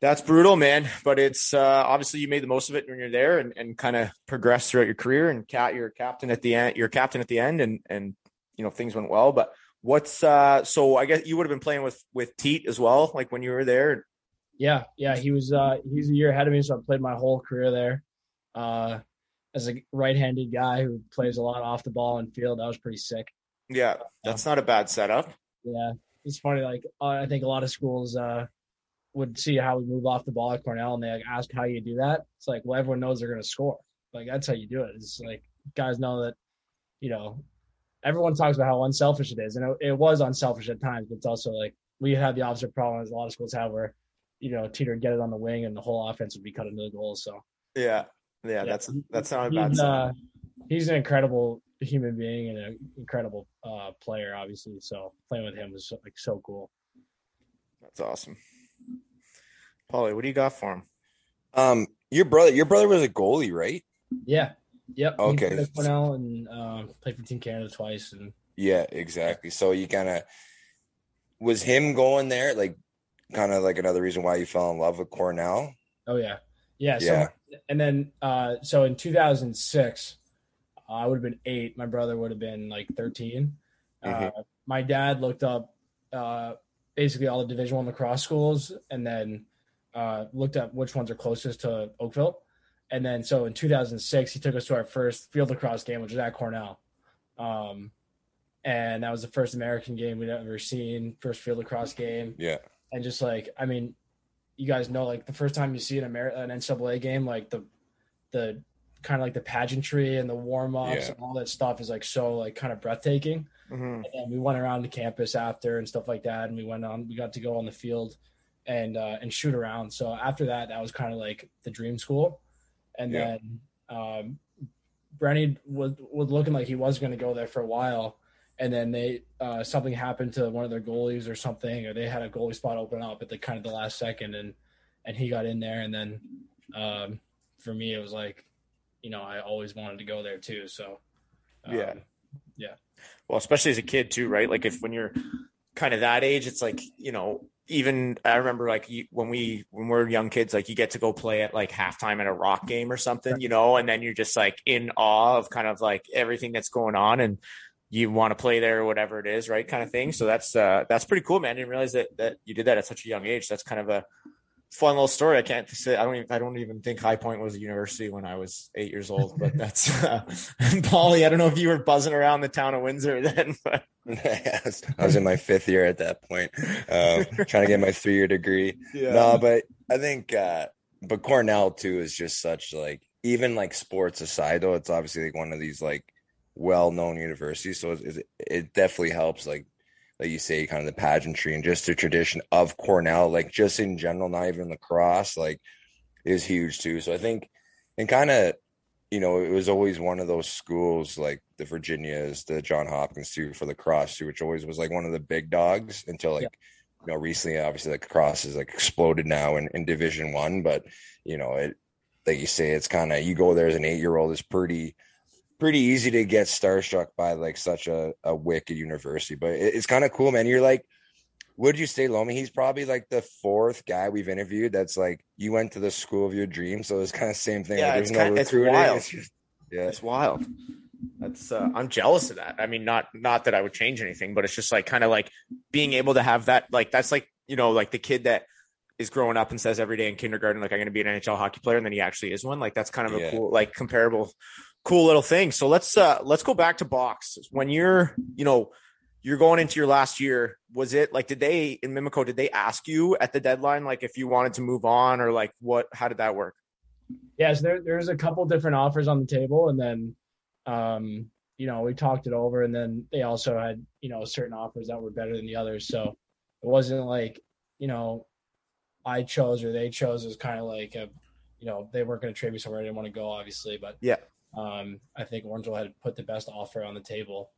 [SPEAKER 1] that's brutal, man. But it's uh obviously you made the most of it when you're there and, and kind of progressed throughout your career and cat you're captain at the end you're captain at the end and and you know things went well. But what's uh so I guess you would have been playing with with Teat as well, like when you were there.
[SPEAKER 4] Yeah, yeah, he was. Uh, he's a year ahead of me, so I played my whole career there. Uh, as a right-handed guy who plays a lot off the ball and field, that was pretty sick.
[SPEAKER 1] Yeah, that's not a bad setup.
[SPEAKER 4] Yeah, it's funny. Like uh, I think a lot of schools uh, would see how we move off the ball at Cornell, and they like ask how you do that. It's like, well, everyone knows they're going to score. Like that's how you do it. It's like guys know that, you know, everyone talks about how unselfish it is, and it, it was unselfish at times, but it's also like we had the opposite problem as a lot of schools have, where you know Teeter get it on the wing, and the whole offense would be cut into the goal. So
[SPEAKER 1] Yeah. Yeah,
[SPEAKER 4] Yeah,
[SPEAKER 1] that's that's not a bad
[SPEAKER 4] he's, uh, he's an incredible human being and an incredible uh, player, obviously. So playing with him was like so cool.
[SPEAKER 1] That's awesome. Paulie, what do you got for him?
[SPEAKER 3] Um, your brother, your brother was a goalie, right?
[SPEAKER 4] Yeah. Yep.
[SPEAKER 3] Okay.
[SPEAKER 4] Cornell and uh, played for Team Canada twice, and
[SPEAKER 3] Yeah, exactly. So you kind of was him going there, like kind of like another reason why you fell in love with Cornell.
[SPEAKER 4] oh yeah, yeah. So
[SPEAKER 3] Yeah.
[SPEAKER 4] and then uh, so in 2006, I would have been eight. My brother would have been like 13. Uh,
[SPEAKER 3] Mhm.
[SPEAKER 4] my dad looked up uh, basically all the Division One lacrosse schools, and then uh, looked up which ones are closest to Oakville. And then so in 2006, he took us to our first field lacrosse game, which was at Cornell. Um, and that was the first American game we'd ever seen, first field lacrosse game
[SPEAKER 3] Yeah,
[SPEAKER 4] and just like I mean, you guys know like the first time you see an Amer- an NCAA game, like the the kind of like the pageantry and the warm ups
[SPEAKER 3] Yeah.
[SPEAKER 4] and all that stuff is like so like kind of breathtaking.
[SPEAKER 1] Mhm.
[SPEAKER 4] And we went around the campus after and stuff like that, and we went on. We got to go on the field and uh, and shoot around. So after that, that was kind of like the dream school. And
[SPEAKER 3] Yeah.
[SPEAKER 4] then um, Brenny was was looking like he was going to go there for a while, and then they uh, something happened to one of their goalies or something, or they had a goalie spot open up at the kind of the last second, and and he got in there, and then um, for me it was like, you know, I always wanted to go there too. So um,
[SPEAKER 1] Yeah.
[SPEAKER 4] Yeah.
[SPEAKER 1] Well, especially as a kid too, right? Like if when you're kind of that age, it's like you know, even I remember like you, when we when we're young kids, like you get to go play at like halftime at a rock game or something, you know, and then you're just like in awe of kind of like everything that's going on and you want to play there or whatever it is, right? Kind of thing. So that's uh that's pretty cool, man. I didn't realize that that you did that at such a young age. That's kind of a fun little story. I can't say I don't even I don't even think High Point was a university when I was eight years old. But that's uh, Paulie. I don't know if you were buzzing around the town of Windsor then, but
[SPEAKER 3] I was in my fifth year at that point, um, trying to get my three year degree.
[SPEAKER 1] yeah,
[SPEAKER 3] No, but I think, uh, but Cornell too is just such like even like sports aside though, it's obviously like one of these like well known universities, so it, it definitely helps like like you say, kind of the pageantry and just the tradition of Cornell, like just in general, not even lacrosse, like is huge too. So I think, and kind of, you know, it was always one of those schools like the Virginias, the John Hopkins too for lacrosse too, which always was like one of the big dogs until like,
[SPEAKER 4] Yeah.
[SPEAKER 3] you know, recently, obviously, like lacrosse is like exploded now in, in Division One, but you know, it, like you say, it's kind of you go there as an eight year old, is pretty pretty easy to get starstruck by like such a, a wicked university, but it, it's kind of cool, man. You're like, would you say Lomi? He's probably like the fourth guy we've interviewed that's like you went to the school of your dreams. So it's kind of same thing.
[SPEAKER 1] Yeah,
[SPEAKER 3] like,
[SPEAKER 1] it's
[SPEAKER 3] no
[SPEAKER 1] kinda- it's wild.
[SPEAKER 3] It's just- yeah.
[SPEAKER 1] it's wild. That's uh, I'm jealous of that. I mean, not not that I would change anything, but it's just like kind of like being able to have that. Like that's like you know like the kid that is growing up and says every day in kindergarten like I'm going to be an NHL hockey player, and then he actually is one. Like that's kind of a cool like comparable cool little thing. So let's uh let's go back to box when you're you know you're going into your last year. Was it like did they in Mimico did they ask you at the deadline like if you wanted to move on or like what? How did that work?
[SPEAKER 4] yeah, so there, there's a couple different offers on the table, and then, um, you know, we talked it over, and then they also had, you know, certain offers that were better than the others. So it wasn't like, you know, I chose or they chose. It was kind of like, a, you know, they weren't going to trade me somewhere I didn't want to go, obviously, but
[SPEAKER 1] Yeah.
[SPEAKER 4] Um, I think Orangeville had put the best offer on the table,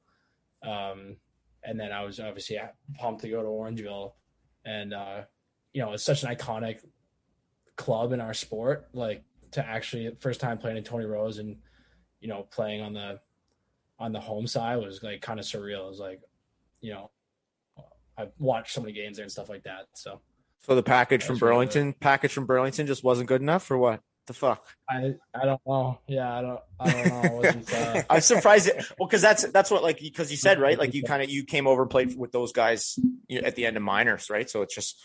[SPEAKER 4] um, and then I was obviously pumped to go to Orangeville, and uh, you know, it's such an iconic club in our sport, like to actually first time playing in Tony Rose and you know playing on the on the home side was like kind of surreal. It was like, you know, I've watched so many games there and stuff like that. So
[SPEAKER 1] So the package from
[SPEAKER 4] That's really.
[SPEAKER 1] Burlington, package from Burlington just wasn't good enough for what? The fuck?
[SPEAKER 4] I I don't know. Yeah, I don't I don't know. It wasn't,
[SPEAKER 1] I'm surprised. It, well, because that's that's what like because you said right, like you kind of you came over and played with those guys you know, at the end of minors, right? So it's just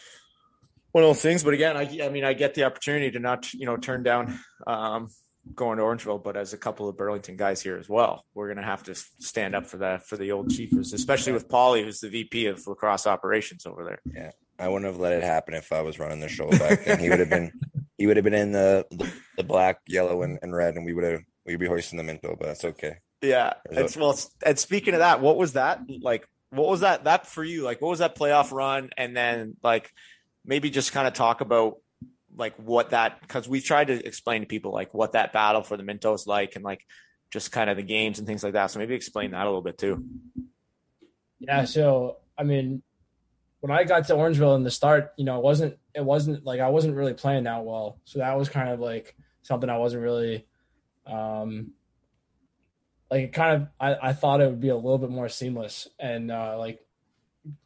[SPEAKER 1] one of those things. But again, I I mean I get the opportunity to not you know turn down um, going to Orangeville, but as a couple of Burlington guys here as well, we're gonna have to stand up for that for the old Chiefers, especially with Paulie, who's the VP of lacrosse operations over there. Yeah.
[SPEAKER 3] I wouldn't have let it happen if I was running the show back then. He would have been he would have been in the the black, yellow, and, and red, and we would have we'd be hoisting the minto, but that's okay.
[SPEAKER 1] Yeah. It's well and speaking of that, what was that like what was that that for you? Like what was that playoff run? And then like maybe just kind of talk about like what that because we've tried to explain to people like what that battle for the Minto is like and like just kind of the games and things like that. So maybe explain that a little bit too.
[SPEAKER 4] Yeah, so I mean, when I got to Orangeville in the start, you know, it wasn't it wasn't like I wasn't really playing that well. So that was kind of like something I wasn't really um like it kind of I, I thought it would be a little bit more seamless and uh like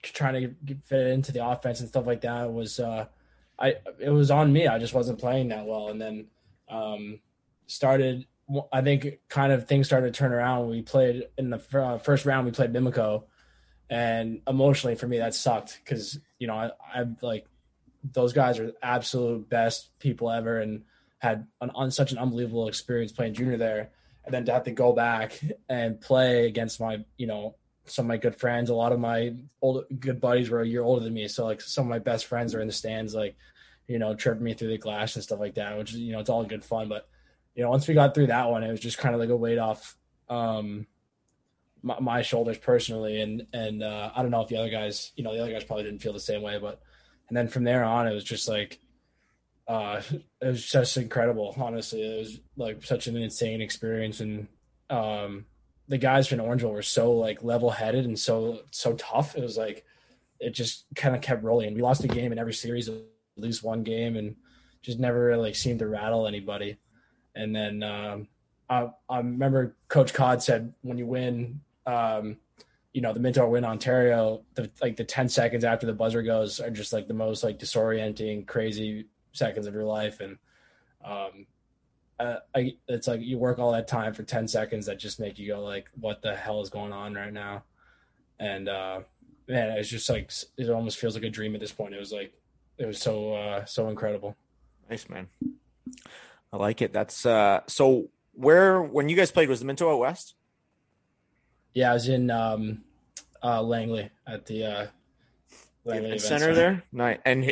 [SPEAKER 4] trying to get, fit it into the offense and stuff like that was uh I it was on me. I just wasn't playing that well and then um started I think kind of things started to turn around. We played in the uh, first round we played Mimico and emotionally for me that sucked because you know I, I like those guys are absolute best people ever and had an, on such an unbelievable experience playing junior there. And then to have to go back and play against my you know some of my good friends a lot of my old good buddies were a year older than me. So like some of my best friends are in the stands like you know chirping me through the glass and stuff like that which you know it's all good fun. But you know once we got through that one it was just kind of like a weight off um my, my shoulders personally. And and uh, I don't know if the other guys you know the other guys probably didn't feel the same way but and then from there on it was just like uh it was just incredible honestly. It was like such an insane experience. And um the guys from Orangeville were so like level headed and so so tough. It was like it just kind of kept rolling. We lost a game in every series at least one game and just never really like, seemed to rattle anybody. And then um I, I remember Coach Cod said when you win um, you know, the Minto win Ontario, the, like the 10 seconds after the buzzer goes are just like the most like disorienting, crazy seconds of your life. And, um, uh, I, it's like you work all that time for 10 seconds that just make you go like, what the hell is going on right now? And, uh, man, it's just like, it almost feels like a dream at this point. It was like, it was so, uh, so incredible.
[SPEAKER 1] Nice, man. I like it. That's, uh, so where, when you guys played, was the Minto out west?
[SPEAKER 4] Yeah, I was in um, uh, Langley at the uh,
[SPEAKER 1] Langley event center, center there. Nice. And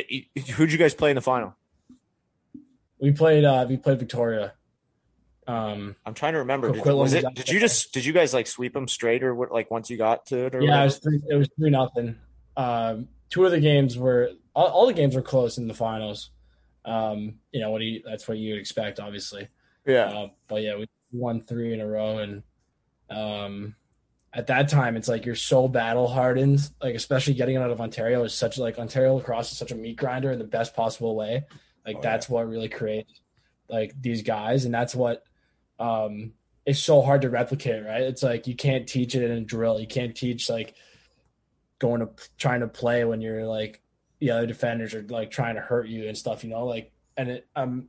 [SPEAKER 1] who'd you guys play in the final?
[SPEAKER 4] We played. Uh, we played Victoria. Um,
[SPEAKER 1] I'm trying to remember. Did, was it? Did you just? Did you guys like sweep them straight, or what? Like once you got to it? Or
[SPEAKER 4] yeah, it was three. It was three nothing. Um, two of the games were all, all, the games were close in the finals. Um, you know what? You, that's what you would expect, obviously.
[SPEAKER 1] Yeah. Uh,
[SPEAKER 4] but yeah, we won three in a row, and um, at that time it's like you're so battle hardened like especially getting out of ontario is such like ontario lacrosse is such a meat grinder in the best possible way. Like oh, that's yeah. what really creates like these guys and that's what um is so hard to replicate right? It's like you can't teach it in a drill. You can't teach like going to trying to play when you're like the other defenders are like trying to hurt you and stuff you know? Like and it um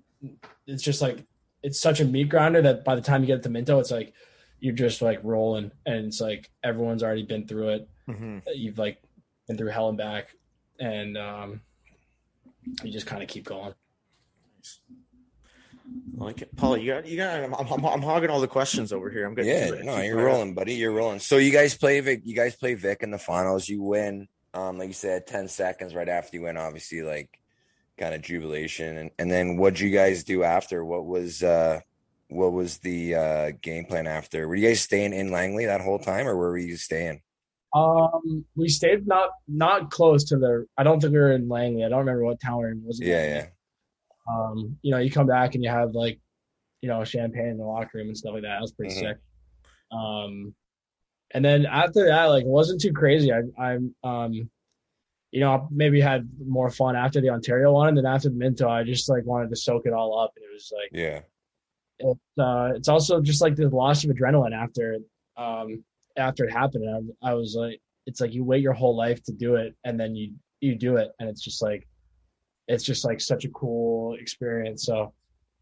[SPEAKER 4] it's just like it's such a meat grinder that by the time you get to minto it's like you're just like rolling and it's like everyone's already been through it mm-hmm. you've like been through hell and back and um you just kind of keep going
[SPEAKER 1] I like it, Paul. You got, you got. I'm, I'm, I'm, hogging all the questions over here. I'm good
[SPEAKER 3] Yeah, no, you're rolling, buddy. You're rolling. So you guys play Vic. You guys play Vic in the finals. You win. Um, like you said, ten seconds right after you win. Obviously, like kind of jubilation. And and then what'd you guys do after? What was uh what was the uh, game plan after? Were you guys staying in Langley that whole time, or where were you staying?
[SPEAKER 4] Um, we stayed not not close to the. I don't think we were in Langley. I don't remember what town we in. Was it?
[SPEAKER 3] Yeah, yeah.
[SPEAKER 4] Um, you know, you come back and you have like, you know, champagne in the locker room and stuff like that. That was pretty mm-hmm. sick. Um, and then after that, like, it wasn't too crazy. I, I'm, um, you know, maybe had more fun after the Ontario one, and then after Minto, I just like wanted to soak it all up. And it was like,
[SPEAKER 3] yeah,
[SPEAKER 4] it, uh, it's also just like the loss of adrenaline after um, after it happened. I, I, was like, it's like you wait your whole life to do it, and then you you do it, and it's just like it's just like such a cool experience. So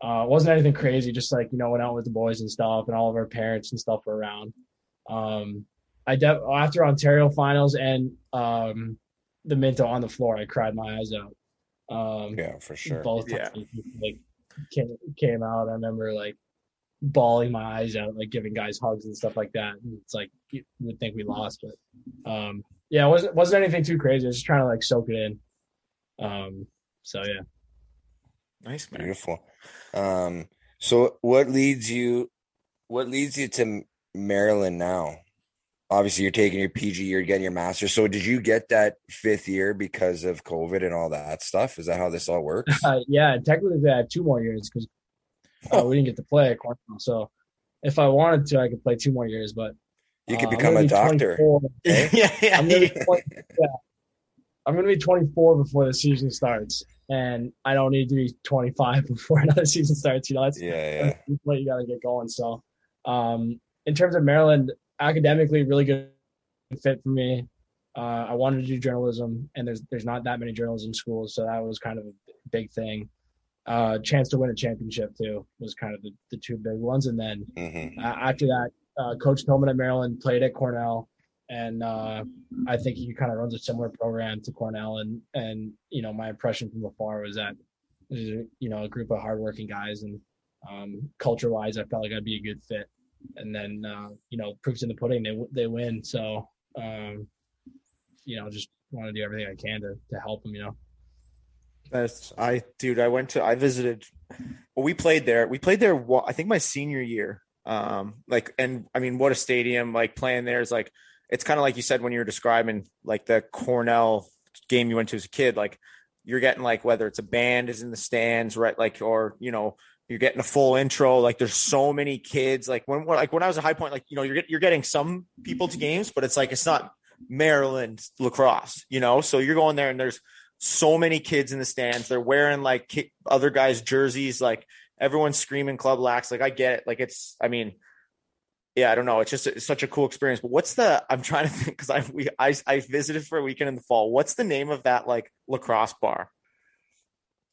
[SPEAKER 4] uh, it wasn't anything crazy. Just like you know, went out with the boys and stuff, and all of our parents and stuff were around. Um, I de- after Ontario finals and um, the Minto on the floor, I cried my eyes out. Um,
[SPEAKER 3] yeah, for sure.
[SPEAKER 4] Both yeah. like came, came out, I remember like bawling my eyes out, like giving guys hugs and stuff like that. And it's like you would think we lost, but um, yeah, it wasn't wasn't anything too crazy. I was just trying to like soak it in. Um, so yeah,
[SPEAKER 1] nice, man.
[SPEAKER 3] beautiful. Um, so what leads you? What leads you to Maryland now? Obviously you're taking your PG, you're getting your master. So did you get that fifth year because of COVID and all that stuff? Is that how this all works?
[SPEAKER 4] Uh, yeah, technically I had two more years because uh, we didn't get to play at Cornell. So if I wanted to, I could play two more years. But
[SPEAKER 3] you could uh, become a doctor.
[SPEAKER 1] yeah, yeah,
[SPEAKER 4] I'm gonna, 20, yeah. I'm gonna be 24 before the season starts, and I don't need to be 25 before another season starts. You know, that's
[SPEAKER 3] yeah, yeah.
[SPEAKER 4] That's what you got to get going. So, um, in terms of Maryland, academically really good fit for me. Uh, I wanted to do journalism, and there's there's not that many journalism schools, so that was kind of a big thing. Uh, chance to win a championship too was kind of the, the two big ones, and then mm-hmm. uh, after that, uh, Coach Tillman at Maryland played at Cornell, and uh, I think he kind of runs a similar program to Cornell, and and you know my impression from afar was that you know a group of hardworking guys, and um, culture wise, I felt like I'd be a good fit and then uh, you know proofs in the pudding. They they win. So um, you know, just want to do everything I can to to help them. You know.
[SPEAKER 1] That's I, dude. I went to I visited. Well, we played there. We played there. I think my senior year. Um, like, and I mean, what a stadium! Like playing there is like it's kind of like you said when you were describing like the Cornell game you went to as a kid. Like you're getting like whether it's a band is in the stands, right? Like or you know you're getting a full intro. Like there's so many kids. Like when like when I was at High Point, like you know you're you're getting some people to games, but it's like it's not Maryland lacrosse, you know. So you're going there and there's so many kids in the stands. They're wearing like other guys' jerseys. Like everyone's screaming Club Lax. Like I get it. Like it's I mean yeah, I don't know. It's just it's such a cool experience. But what's the? I'm trying to think because I we I I visited for a weekend in the fall. What's the name of that like lacrosse bar?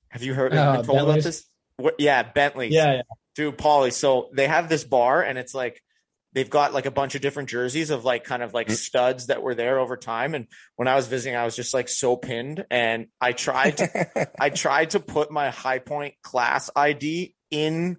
[SPEAKER 1] Have you heard?
[SPEAKER 4] Uh,
[SPEAKER 1] told about this? What, yeah, Bentley.
[SPEAKER 4] Yeah, yeah.
[SPEAKER 1] dude, Paulie. So they have this bar, and it's like they've got like a bunch of different jerseys of like kind of like
[SPEAKER 3] Mm.
[SPEAKER 1] studs that were there over time. And when I was visiting, I was just like so pinned, and I tried to I tried to put my High Point class ID in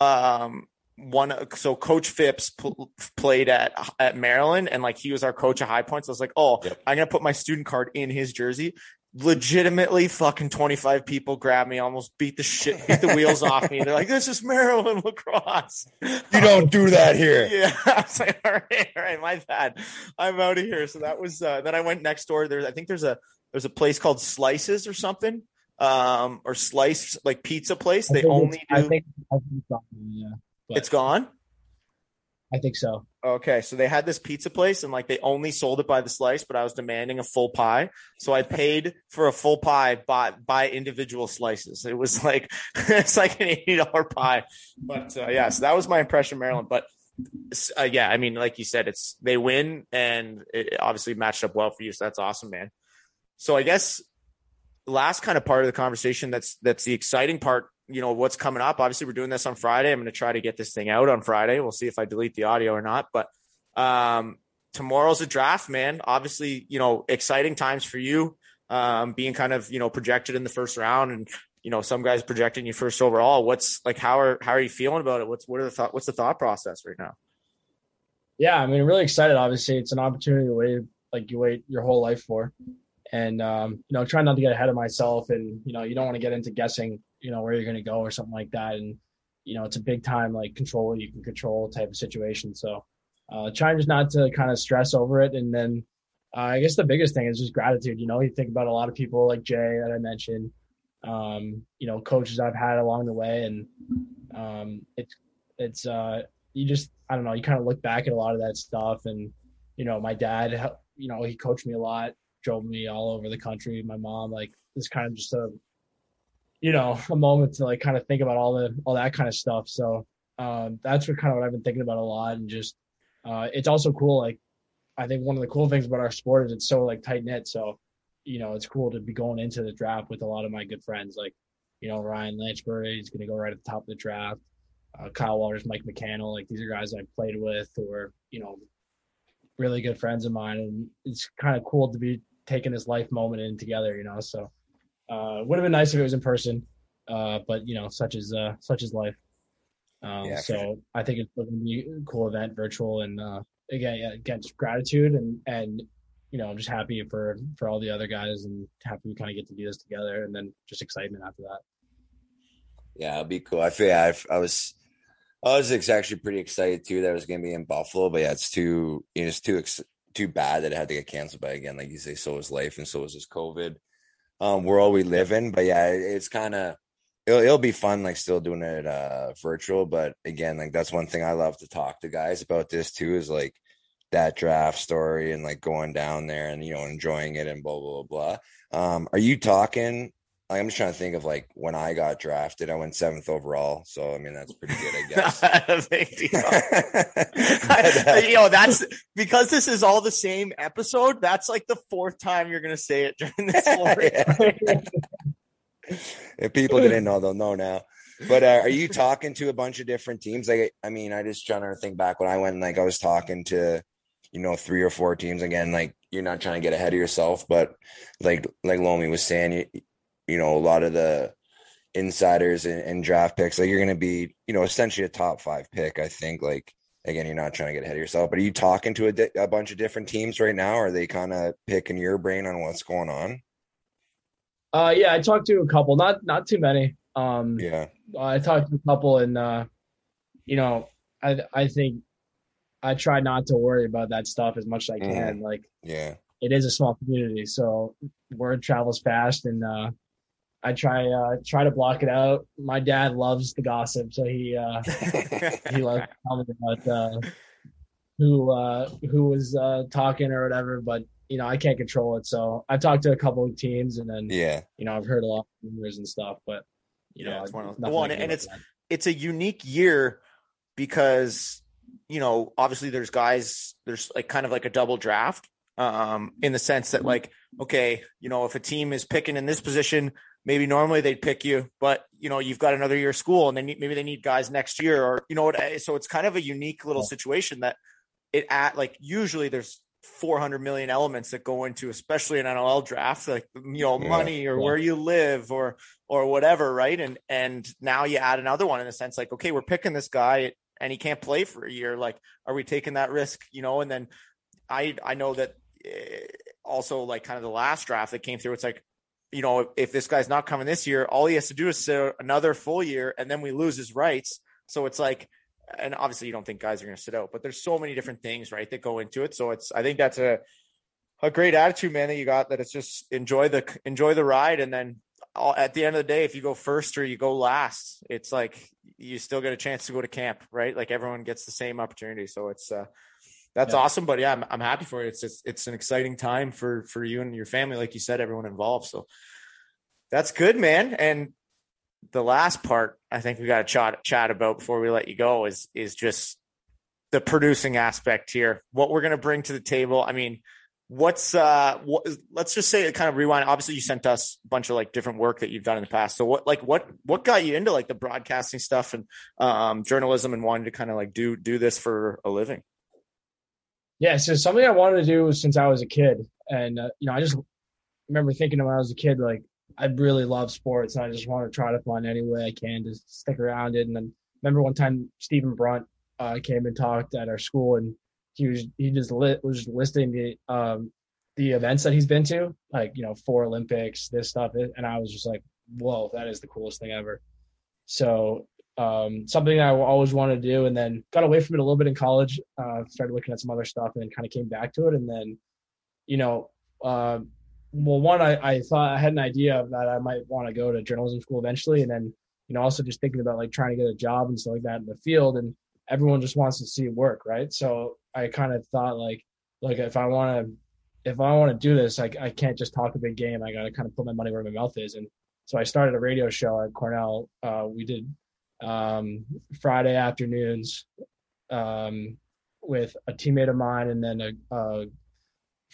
[SPEAKER 1] um one so coach Phipps pl- played at at Maryland and like he was our coach at High Point so I was like oh
[SPEAKER 3] Yep.
[SPEAKER 1] I'm going to put my student card in his jersey legitimately fucking 25 people grabbed me almost beat the shit beat the wheels off me. They're like this is Maryland lacrosse.
[SPEAKER 3] You don't do that here.
[SPEAKER 1] yeah. I was like all right all right my bad. I'm out of here. So that was uh then I went next door. There's I think there's a there's a place called Slices or something um or slice like pizza place.
[SPEAKER 4] I
[SPEAKER 1] they
[SPEAKER 4] think
[SPEAKER 1] only
[SPEAKER 4] it's- I think, I think it's gone, yeah. but-
[SPEAKER 1] it's gone
[SPEAKER 4] I think so.
[SPEAKER 1] Okay, so they had this pizza place and like they only sold it by the slice, but I was demanding a full pie. So I paid for a full pie by by individual slices. It was like it's like an eighty dollar pie. But uh, yeah, so that was my impression Maryland. But uh, yeah, I mean, like you said, it's they win and it obviously matched up well for you. So that's awesome, man. So I guess last kind of part of the conversation that's that's the exciting part you know what's coming up. Obviously we're doing this on friday. I'm going to try to get this thing out on friday. We'll see if i delete the audio or not. But um tomorrow's a draft man. Obviously you know exciting times for you um being kind of you know projected in the first round and you know some guys projecting you first overall. What's like how are how are you feeling about it? What's what are the thought what's the thought process right now?
[SPEAKER 4] Yeah, I mean, really excited. Obviously, it's an opportunity to wait like you wait your whole life for, and um, you know, trying not to get ahead of myself, and you know, you don't want to get into guessing, you know, where you're going to go or something like that, and you know, it's a big time like control you can control type of situation. So, uh, trying just not to kind of stress over it, and then uh, I guess the biggest thing is just gratitude. You know, you think about a lot of people like Jay that I mentioned, um, you know, coaches I've had along the way, and um, it's it's uh, you just I don't know, you kind of look back at a lot of that stuff, and you know, my dad, you know, he coached me a lot, drove me all over the country. My mom, like, it's kind of just a, you know, a moment to like kind of think about all the all that kind of stuff. So um, that's what kind of what I've been thinking about a lot, and just uh, it's also cool. Like, I think one of the cool things about our sport is it's so like tight knit. So you know, it's cool to be going into the draft with a lot of my good friends, like you know, Ryan Lanchbury, he's going to go right at the top of the draft uh, Kyle Waters, Mike McCannell, like these are guys I played with or, you know, really good friends of mine. And it's kind of cool to be taking this life moment in together, you know? So, uh, would have been nice if it was in person. Uh, but you know, such is, uh, such is life. Um,
[SPEAKER 3] Yeah,
[SPEAKER 4] so
[SPEAKER 3] sure.
[SPEAKER 4] I think it's going to be a cool event, virtual. And, uh, again, yeah, again, just gratitude and, and, you know, I'm just happy for, for all the other guys and happy we kind of get to do this together and then just excitement after that.
[SPEAKER 3] Yeah, it'll be cool. I feel yeah, I, I was I was actually pretty excited too that it was going to be in Buffalo, but yeah, it's too you know, it's too ex- too bad that it had to get canceled. But again, like you say, so is life, and so is this COVID um, world we live in. But yeah, it- it's kind of it'll it'll be fun, like still doing it uh, virtual. But again, like that's one thing I love to talk to guys about this too is like that draft story and like going down there and you know enjoying it and blah blah blah. blah. Um, are you talking? I'm just trying to think of like when I got drafted. I went seventh overall, so I mean that's pretty good, I guess.
[SPEAKER 1] Not big deal.
[SPEAKER 3] But, uh,
[SPEAKER 1] you know, that's because this is all the same episode. That's like the fourth time you're going to say it during this. story.
[SPEAKER 3] If people didn't know, they'll know now. But uh, are you talking to a bunch of different teams? Like, I mean, I just trying to think back when I went. Like, I was talking to, you know, three or four teams. Again, like you're not trying to get ahead of yourself, but like like Lomi was saying, you, you know, a lot of the insiders and, and draft picks, like you're going to be, you know, essentially a top five pick. I think. Like, again, you're not trying to get ahead of yourself. But are you talking to a, di- a bunch of different teams right now? Are they kind of picking your brain on what's going on?
[SPEAKER 4] Uh, yeah, I talked to a couple, not, not too many. Um,
[SPEAKER 3] Yeah.
[SPEAKER 4] I talked to a couple, and uh, you know, I I think I try not to worry about that stuff as much as I can. Like
[SPEAKER 3] Yeah.
[SPEAKER 4] it is a small community, so word travels fast, and uh, I try uh, try to block it out. My dad loves the gossip, so he uh, he loves to tell me about uh, who uh, who was uh, talking or whatever. But you know, I can't control it. So I've talked to a couple of teams, and then
[SPEAKER 3] Yeah.
[SPEAKER 4] you know, I've heard a lot of rumors and stuff, but you
[SPEAKER 1] Yeah,
[SPEAKER 4] know,
[SPEAKER 1] it's one of those- well,
[SPEAKER 4] I
[SPEAKER 1] and it's-
[SPEAKER 4] that.
[SPEAKER 1] it's a unique year because you know, obviously there's guys, there's like kind of like a double draft um, in the sense that like, okay, you know, if a team is picking in this position, maybe normally they'd pick you, but you know, you've got another year of school and then maybe they need guys next year or, you know what? So it's kind of a unique little situation that it at like, usually there's 400 million elements that go into, especially an NLL draft, like, you know,
[SPEAKER 3] Yeah.
[SPEAKER 1] money or
[SPEAKER 4] Yeah.
[SPEAKER 1] where you live or, or whatever. Right. And, and now you add another one in a sense like, okay, we're picking this guy and he can't play for a year. Like, are we taking that risk? You know, and then I, I know that eh, also like kind of the last draft that came through, it's like, you know, if, this guy's not coming this year, all he has to do is sit another full year and then we lose his rights. So it's like, and obviously you don't think guys are going to sit out, but there's so many different things, right, that go into it. So it's, I think that's a, a great attitude, man, that you got that it's just enjoy the, enjoy the ride. And then all, at the end of the day, if you go first or you go last, it's like you still get a chance to go to camp, right? Like everyone gets the same opportunity. So it's, uh, that's
[SPEAKER 4] Yeah.
[SPEAKER 1] awesome. But yeah, I'm, I'm happy for it. It's just, it's an exciting time for, for you and your family. Like you said, everyone involved. So that's good, man. And the last part I think we got to chat, chat about before we let you go is, is just the producing aspect here, what we're going to bring to the table. I mean, what's uh what let's just say kind of rewind obviously you sent us a bunch of like different work that you've done in the past so what like what what got you into like the broadcasting stuff and um journalism and wanting to kind of like do do this for a living
[SPEAKER 4] Yeah, so something I wanted to do since I was a kid, and uh, you know, I just remember thinking when I was a kid, like I really love sports, and I just want to try to find any way I can to stick around it. And then remember one time Stephen Brunt uh, came and talked at our school, and he was he just lit was just listing the um the events that he's been to, like you know, four Olympics, this stuff, and I was just like, whoa, that is the coolest thing ever. So um, something I always wanted to do, and then got away from it a little bit in college. Uh, started looking at some other stuff, and then kind of came back to it. And then, you know, uh, well, one I, I thought I had an idea that I might want to go to journalism school eventually, and then you know also just thinking about like trying to get a job and stuff like that in the field, and everyone just wants to see work, right? So I kind of thought like, like if I want to, if I want to do this, like I can't just talk a big game. I got to kind of put my money where my mouth is, and so I started a radio show at Cornell. Uh, we did um, Friday afternoons um, with a teammate of mine and then a, a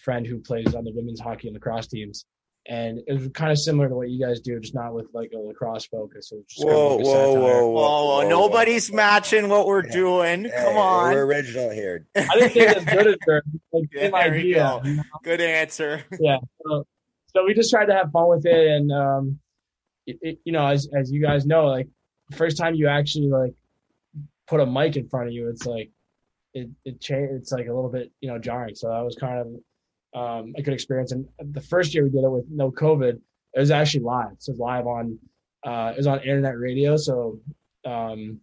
[SPEAKER 4] friend who plays on the women's hockey and lacrosse teams. And it was kind of similar to what you guys do, just not with like a lacrosse focus. It just kind of
[SPEAKER 3] Whoa,
[SPEAKER 4] like a
[SPEAKER 3] whoa, whoa,
[SPEAKER 1] whoa,
[SPEAKER 3] whoa,
[SPEAKER 1] nobody's
[SPEAKER 3] whoa.
[SPEAKER 1] matching what we're
[SPEAKER 3] Yeah.
[SPEAKER 1] doing
[SPEAKER 3] Hey,
[SPEAKER 1] come on
[SPEAKER 3] We're original here.
[SPEAKER 4] I didn't think it was good as her. Like,
[SPEAKER 1] Yeah,
[SPEAKER 4] same
[SPEAKER 1] there you
[SPEAKER 4] idea.
[SPEAKER 1] go. good answer
[SPEAKER 4] so, so we just tried to have fun with it and um it, it, you know as as you guys know like the first time you actually like put a mic in front of you it's like it it cha- it's like a little bit you know jarring. So that was kind of um a good experience. And the first year we did it with no covid it was actually live. So live on uh it was on internet radio. So um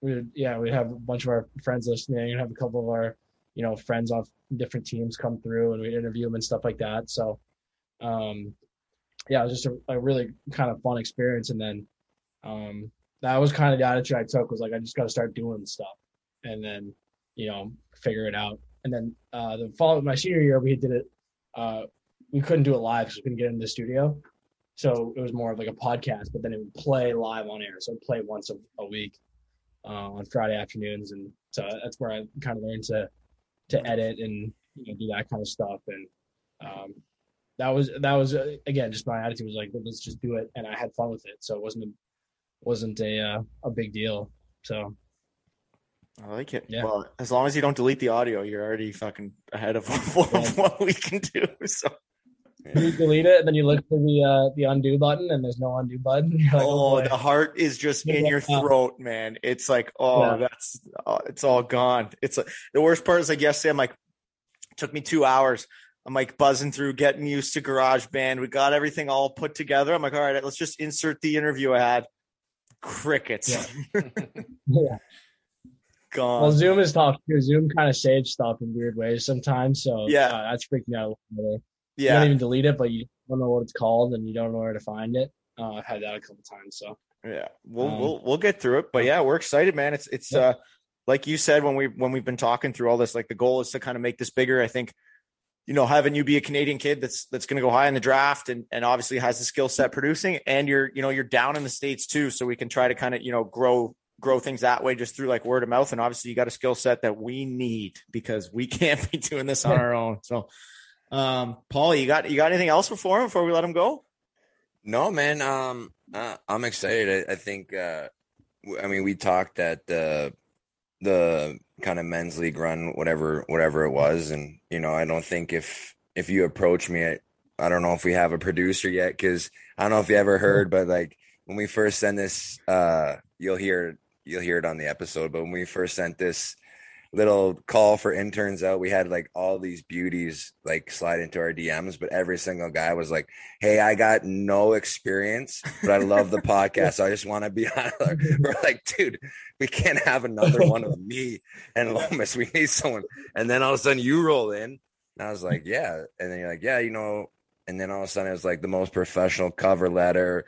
[SPEAKER 4] we yeah we'd have a bunch of our friends listening and have a couple of our you know friends off different teams come through and we'd interview them and stuff like that. So um yeah it was just a, a really kind of fun experience. And then um that was kind of the attitude i took was like i just got to start doing stuff and then you know figure it out. And then uh the following my senior year we did it uh we couldn't do it live because we couldn't get into the studio. So it was more of like a podcast but then it would play live on air. So it'd play once a, a week uh, on friday afternoons. And so that's where i kind of learned to to edit and you know do that kind of stuff. And um that was that was uh, again just my attitude was like well, let's just do it. And i had fun with it. So it wasn't wasn't a uh, a big deal so
[SPEAKER 1] i like it
[SPEAKER 4] Yeah.
[SPEAKER 1] well as long as you don't delete the audio you're already fucking ahead of what,
[SPEAKER 4] Yeah.
[SPEAKER 1] what we can do so
[SPEAKER 4] you delete it and then you look for the uh the undo button and there's no undo button like,
[SPEAKER 1] oh,
[SPEAKER 4] boy.
[SPEAKER 1] the heart is just in your throat, man. It's like, oh,
[SPEAKER 4] Yeah.
[SPEAKER 1] that's, oh, it's all gone. It's like, the worst part is like yesterday, I'm like, took me two hours. I'm like buzzing through, getting used to GarageBand. We got everything all put together. I'm like, all right, let's just insert the interview I had. Crickets.
[SPEAKER 4] Yeah. yeah
[SPEAKER 1] gone.
[SPEAKER 4] well zoom is tough too zoom kind of saves stuff in weird ways sometimes so
[SPEAKER 1] Yeah.
[SPEAKER 4] uh, that's freaked me out bit you
[SPEAKER 1] yeah.
[SPEAKER 4] don't even delete it but you don't know what it's called and you don't know where to find it uh, i've had that a couple times so
[SPEAKER 1] Yeah, we'll
[SPEAKER 4] Um,
[SPEAKER 1] we'll we'll get through it. But yeah, we're excited, man. It's it's
[SPEAKER 4] Yeah.
[SPEAKER 1] uh like you said when we when we've been talking through all this, like the goal is to kind of make this bigger. I think, you know, having you be a Canadian kid that's that's gonna go high in the draft and and obviously has the skill set producing and you're, you know, you're down in the States too. So we can try to kind of, you know, grow grow things that way just through like word of mouth. And obviously, you got a skill set that we need because we can't be doing this on our own. So, um, Paul, you got you got anything else before him before we let him go?
[SPEAKER 3] No, man. Um, uh, I'm excited. I, I think. Uh, I mean, we talked at the the kind of men's league run, whatever whatever it was, and you know, I don't think if if you approach me, I, I don't know if we have a producer yet because I don't know if you ever heard, but like when we first sent this, uh, you'll hear you'll hear it on the episode. But when we first sent this little call for interns out, we had like all these beauties like slide into our DMs, but every single guy was like, Hey, I got no experience, but I love the podcast. So I just want to be on. We're like, dude, we can't have another one of me and Lomas. We need someone. And then all of a sudden you roll in. And I was like, Yeah. And then you're like, Yeah, you know, and then all of a sudden it was like the most professional cover letter,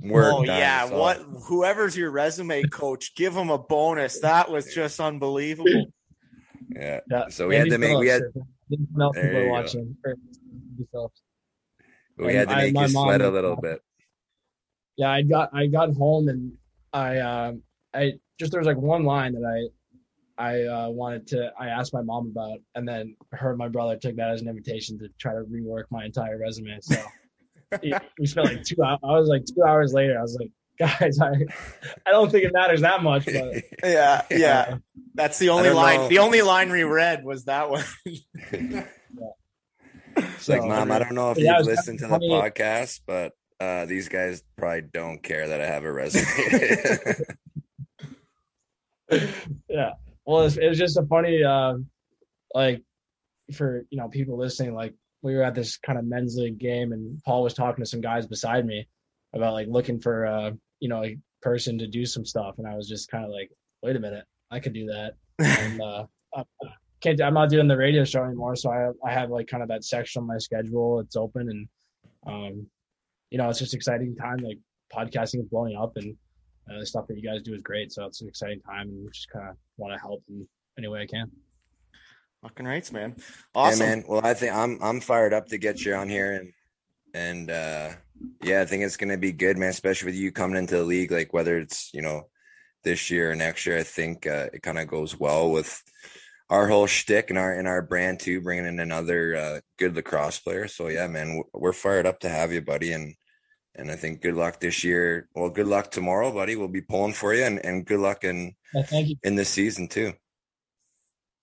[SPEAKER 1] Work oh yeah, what whoever's your resume coach, give him a bonus. That was just unbelievable.
[SPEAKER 3] Yeah. yeah. So we Andy had to make we had
[SPEAKER 4] people watching.
[SPEAKER 3] We had to make I, you sweat a little bit.
[SPEAKER 4] Yeah, I got I got home and I uh, I just there was like one line that I I uh, wanted to I asked my mom about and then her and my brother took that as an invitation to try to rework my entire resume. So we spent like two hours. I was like two hours later. I was like, guys, I, I don't think it matters that much. But
[SPEAKER 1] yeah, yeah, that's the only line. Know. The only line we read was that one.
[SPEAKER 3] yeah. So, like, mom, I don't know if yeah, you've listened to the podcast, but uh, these guys probably don't care that I have a resume.
[SPEAKER 4] yeah. Well, it was, it was just a funny, uh, like, for you know people listening, like we were at this kind of men's league game and Paul was talking to some guys beside me about like looking for uh you know a person to do some stuff. And I was just kind of like wait a minute I could do that. And uh I can't I'm not doing the radio show anymore. So I I have like kind of that section on my schedule. It's open and um you know it's just exciting time. Like podcasting is blowing up and uh, the stuff that you guys do is great. So it's an exciting time and we just kind of want to help in any way I can.
[SPEAKER 1] Fucking rights, man. Awesome.
[SPEAKER 3] Yeah, man. Well, I think I'm I'm fired up to get you on here and and uh yeah, I think it's gonna be good, man. Especially with you coming into the league, like whether it's you know this year or next year. I think uh, it kind of goes well with our whole shtick and our and our brand too, bringing in another uh, good lacrosse player. So yeah, man, we're fired up to have you, buddy, and and I think good luck this year. Well, good luck tomorrow, buddy. We'll be pulling for you, and and good luck in
[SPEAKER 4] yeah, thank you.
[SPEAKER 3] in this season too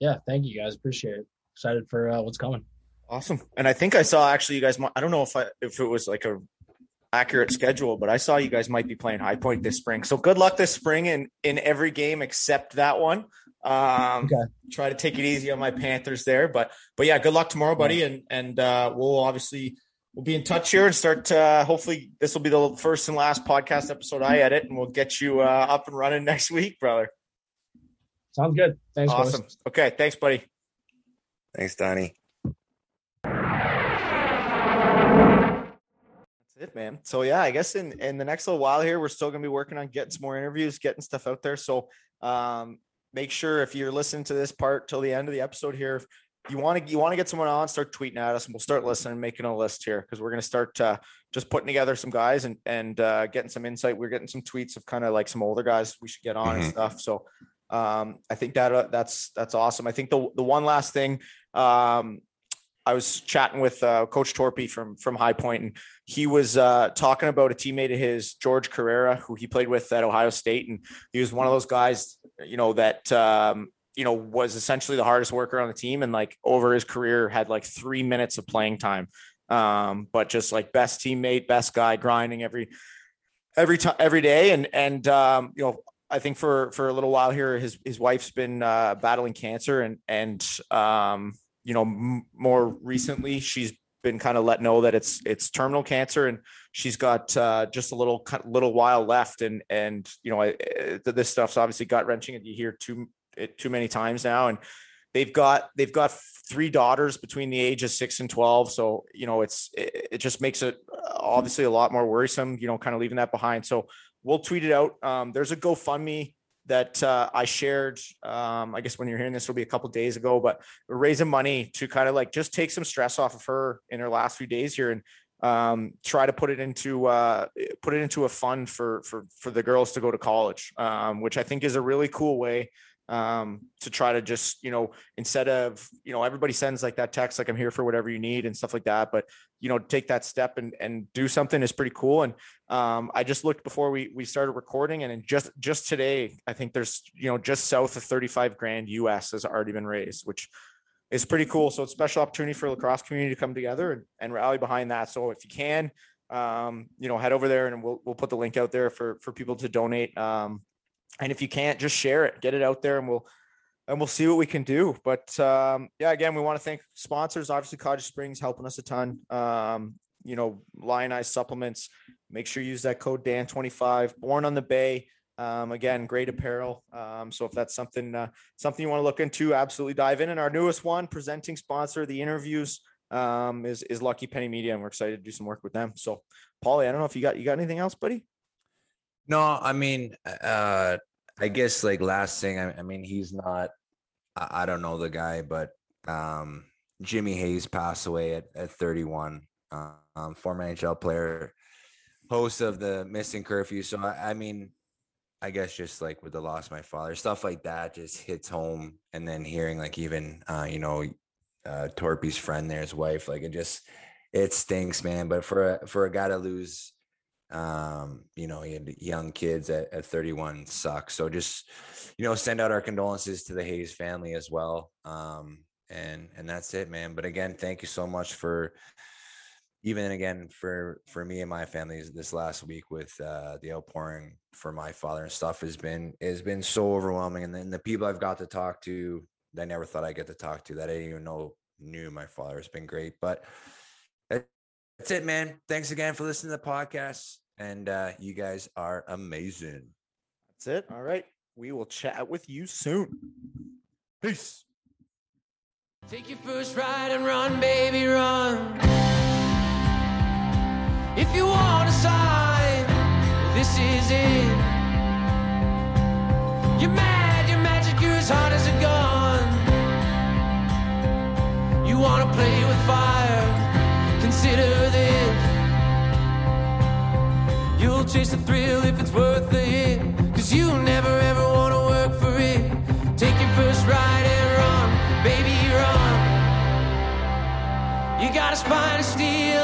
[SPEAKER 4] yeah, thank you guys. Appreciate it. Excited for uh, what's coming.
[SPEAKER 1] Awesome. And I think I saw actually you guys. I don't know if I if it was like a accurate schedule, but I saw you guys might be playing High Point this spring. So good luck this spring in in every game except that one. Um, okay. Try to take it easy on my Panthers there, but but yeah, good luck tomorrow, buddy. And and uh, we'll obviously we'll be in touch here and start. Uh, hopefully, this will be the first and last podcast episode I edit, and we'll get you uh, up and running next week, brother.
[SPEAKER 4] Sounds good. Thanks.
[SPEAKER 1] Awesome. Boys. Okay. Thanks, buddy.
[SPEAKER 3] Thanks, Donnie. That's
[SPEAKER 1] it, man. So yeah, I guess in in the next little while here, we're still gonna be working on getting some more interviews, getting stuff out there. So um, make sure if you're listening to this part till the end of the episode here, you want to you want to get someone on, start tweeting at us, and we'll start listening, making a list here because we're gonna start uh, just putting together some guys and and uh, getting some insight. We're getting some tweets of kind of like some older guys we should get on mm-hmm. and stuff. So um, I think that uh, that's that's awesome. I think the the one last thing um, I was chatting with uh, Coach Torpy from from High Point, and he was uh, talking about a teammate of his, George Carrera, who he played with at Ohio State, and he was one of those guys, you know, that um, you know was essentially the hardest worker on the team, and like over his career had like three minutes of playing time, um, but just like best teammate, best guy, grinding every every time every day, and and um, you know I think for for a little while here, his his wife's been uh, battling cancer, and and um, you know m- more recently she's been kind of let know that it's it's terminal cancer, and she's got uh, just a little little while left, and and you know I, this stuff's obviously gut wrenching, and you hear too too many times now, and they've got they've got three daughters between the age of six and 12 so you know it's it, it, just makes it obviously a lot more worrisome you know kind of leaving that behind. So we'll tweet it out. Um, there's a GoFundMe that uh, I shared. Um, I guess when you're hearing this, it'll be a couple days ago, but we're raising money to kind of like just take some stress off of her in her last few days here. And um, try to put it into uh, put it into a fund for for for the girls to go to college, um, which I think is a really cool way um, to try to just you know instead of you know everybody sends like that text like I'm here for whatever you need and stuff like that, but you know take that step and and do something is pretty cool. And um, I just looked before we we started recording, and just just today I think there's you know just south of 35 grand US has already been raised, which is pretty cool. So it's a special opportunity for lacrosse community to come together and, and rally behind that. So if you can, um, you know, head over there and we'll, we'll put the link out there for, for people to donate. Um, and if you can't just share it, get it out there and we'll, and we'll see what we can do. But um, yeah, again, we want to thank sponsors, obviously Cottage Springs helping us a ton. Um, you know, Lionized supplements, make sure you use that code Dan25 born on the bay. Um, again, great apparel. Um, so if that's something uh, something you want to look into, absolutely dive in. And our newest one, presenting sponsor, the interviews um, is is Lucky Penny Media, and we're excited to do some work with them. So, Paulie, I don't know if you got you got anything else, buddy.
[SPEAKER 3] No, I mean, uh, I guess like last thing. I, I mean, he's not. I, I, don't know the guy, but um, Jimmy Hayes passed away at, at 31. Uh, um, former NHL player, host of the Missing Curfew. So I, I mean, I guess just like with the loss of my father, stuff like that just hits home. And then hearing like even uh, you know, uh Torpy's friend there, his wife, like it just it stinks, man. But for a for a guy to lose um, you know, he had young kids at, at 31 sucks. So just, you know, send out our condolences to the Hayes family as well. Um, and and that's it, man. But again, thank you so much for even again for for me and my family this last week with uh the outpouring for my father and stuff has been has been so overwhelming and then the people i've got to talk to that i never thought i'd get to talk to that i didn't even know knew my father has been great but that's it man thanks again for listening to the podcast and uh you guys are amazing
[SPEAKER 1] that's it all right we will chat with you soon peace
[SPEAKER 2] take your first ride and run baby run if you want a sign, this is it. You're mad, you're magic, you're as hot as a gun. You wanna play with fire, consider this. You'll chase the thrill if it's worth the hit. Cause you never ever wanna work for it. Take your first ride and run, baby, run. You got a spine of steel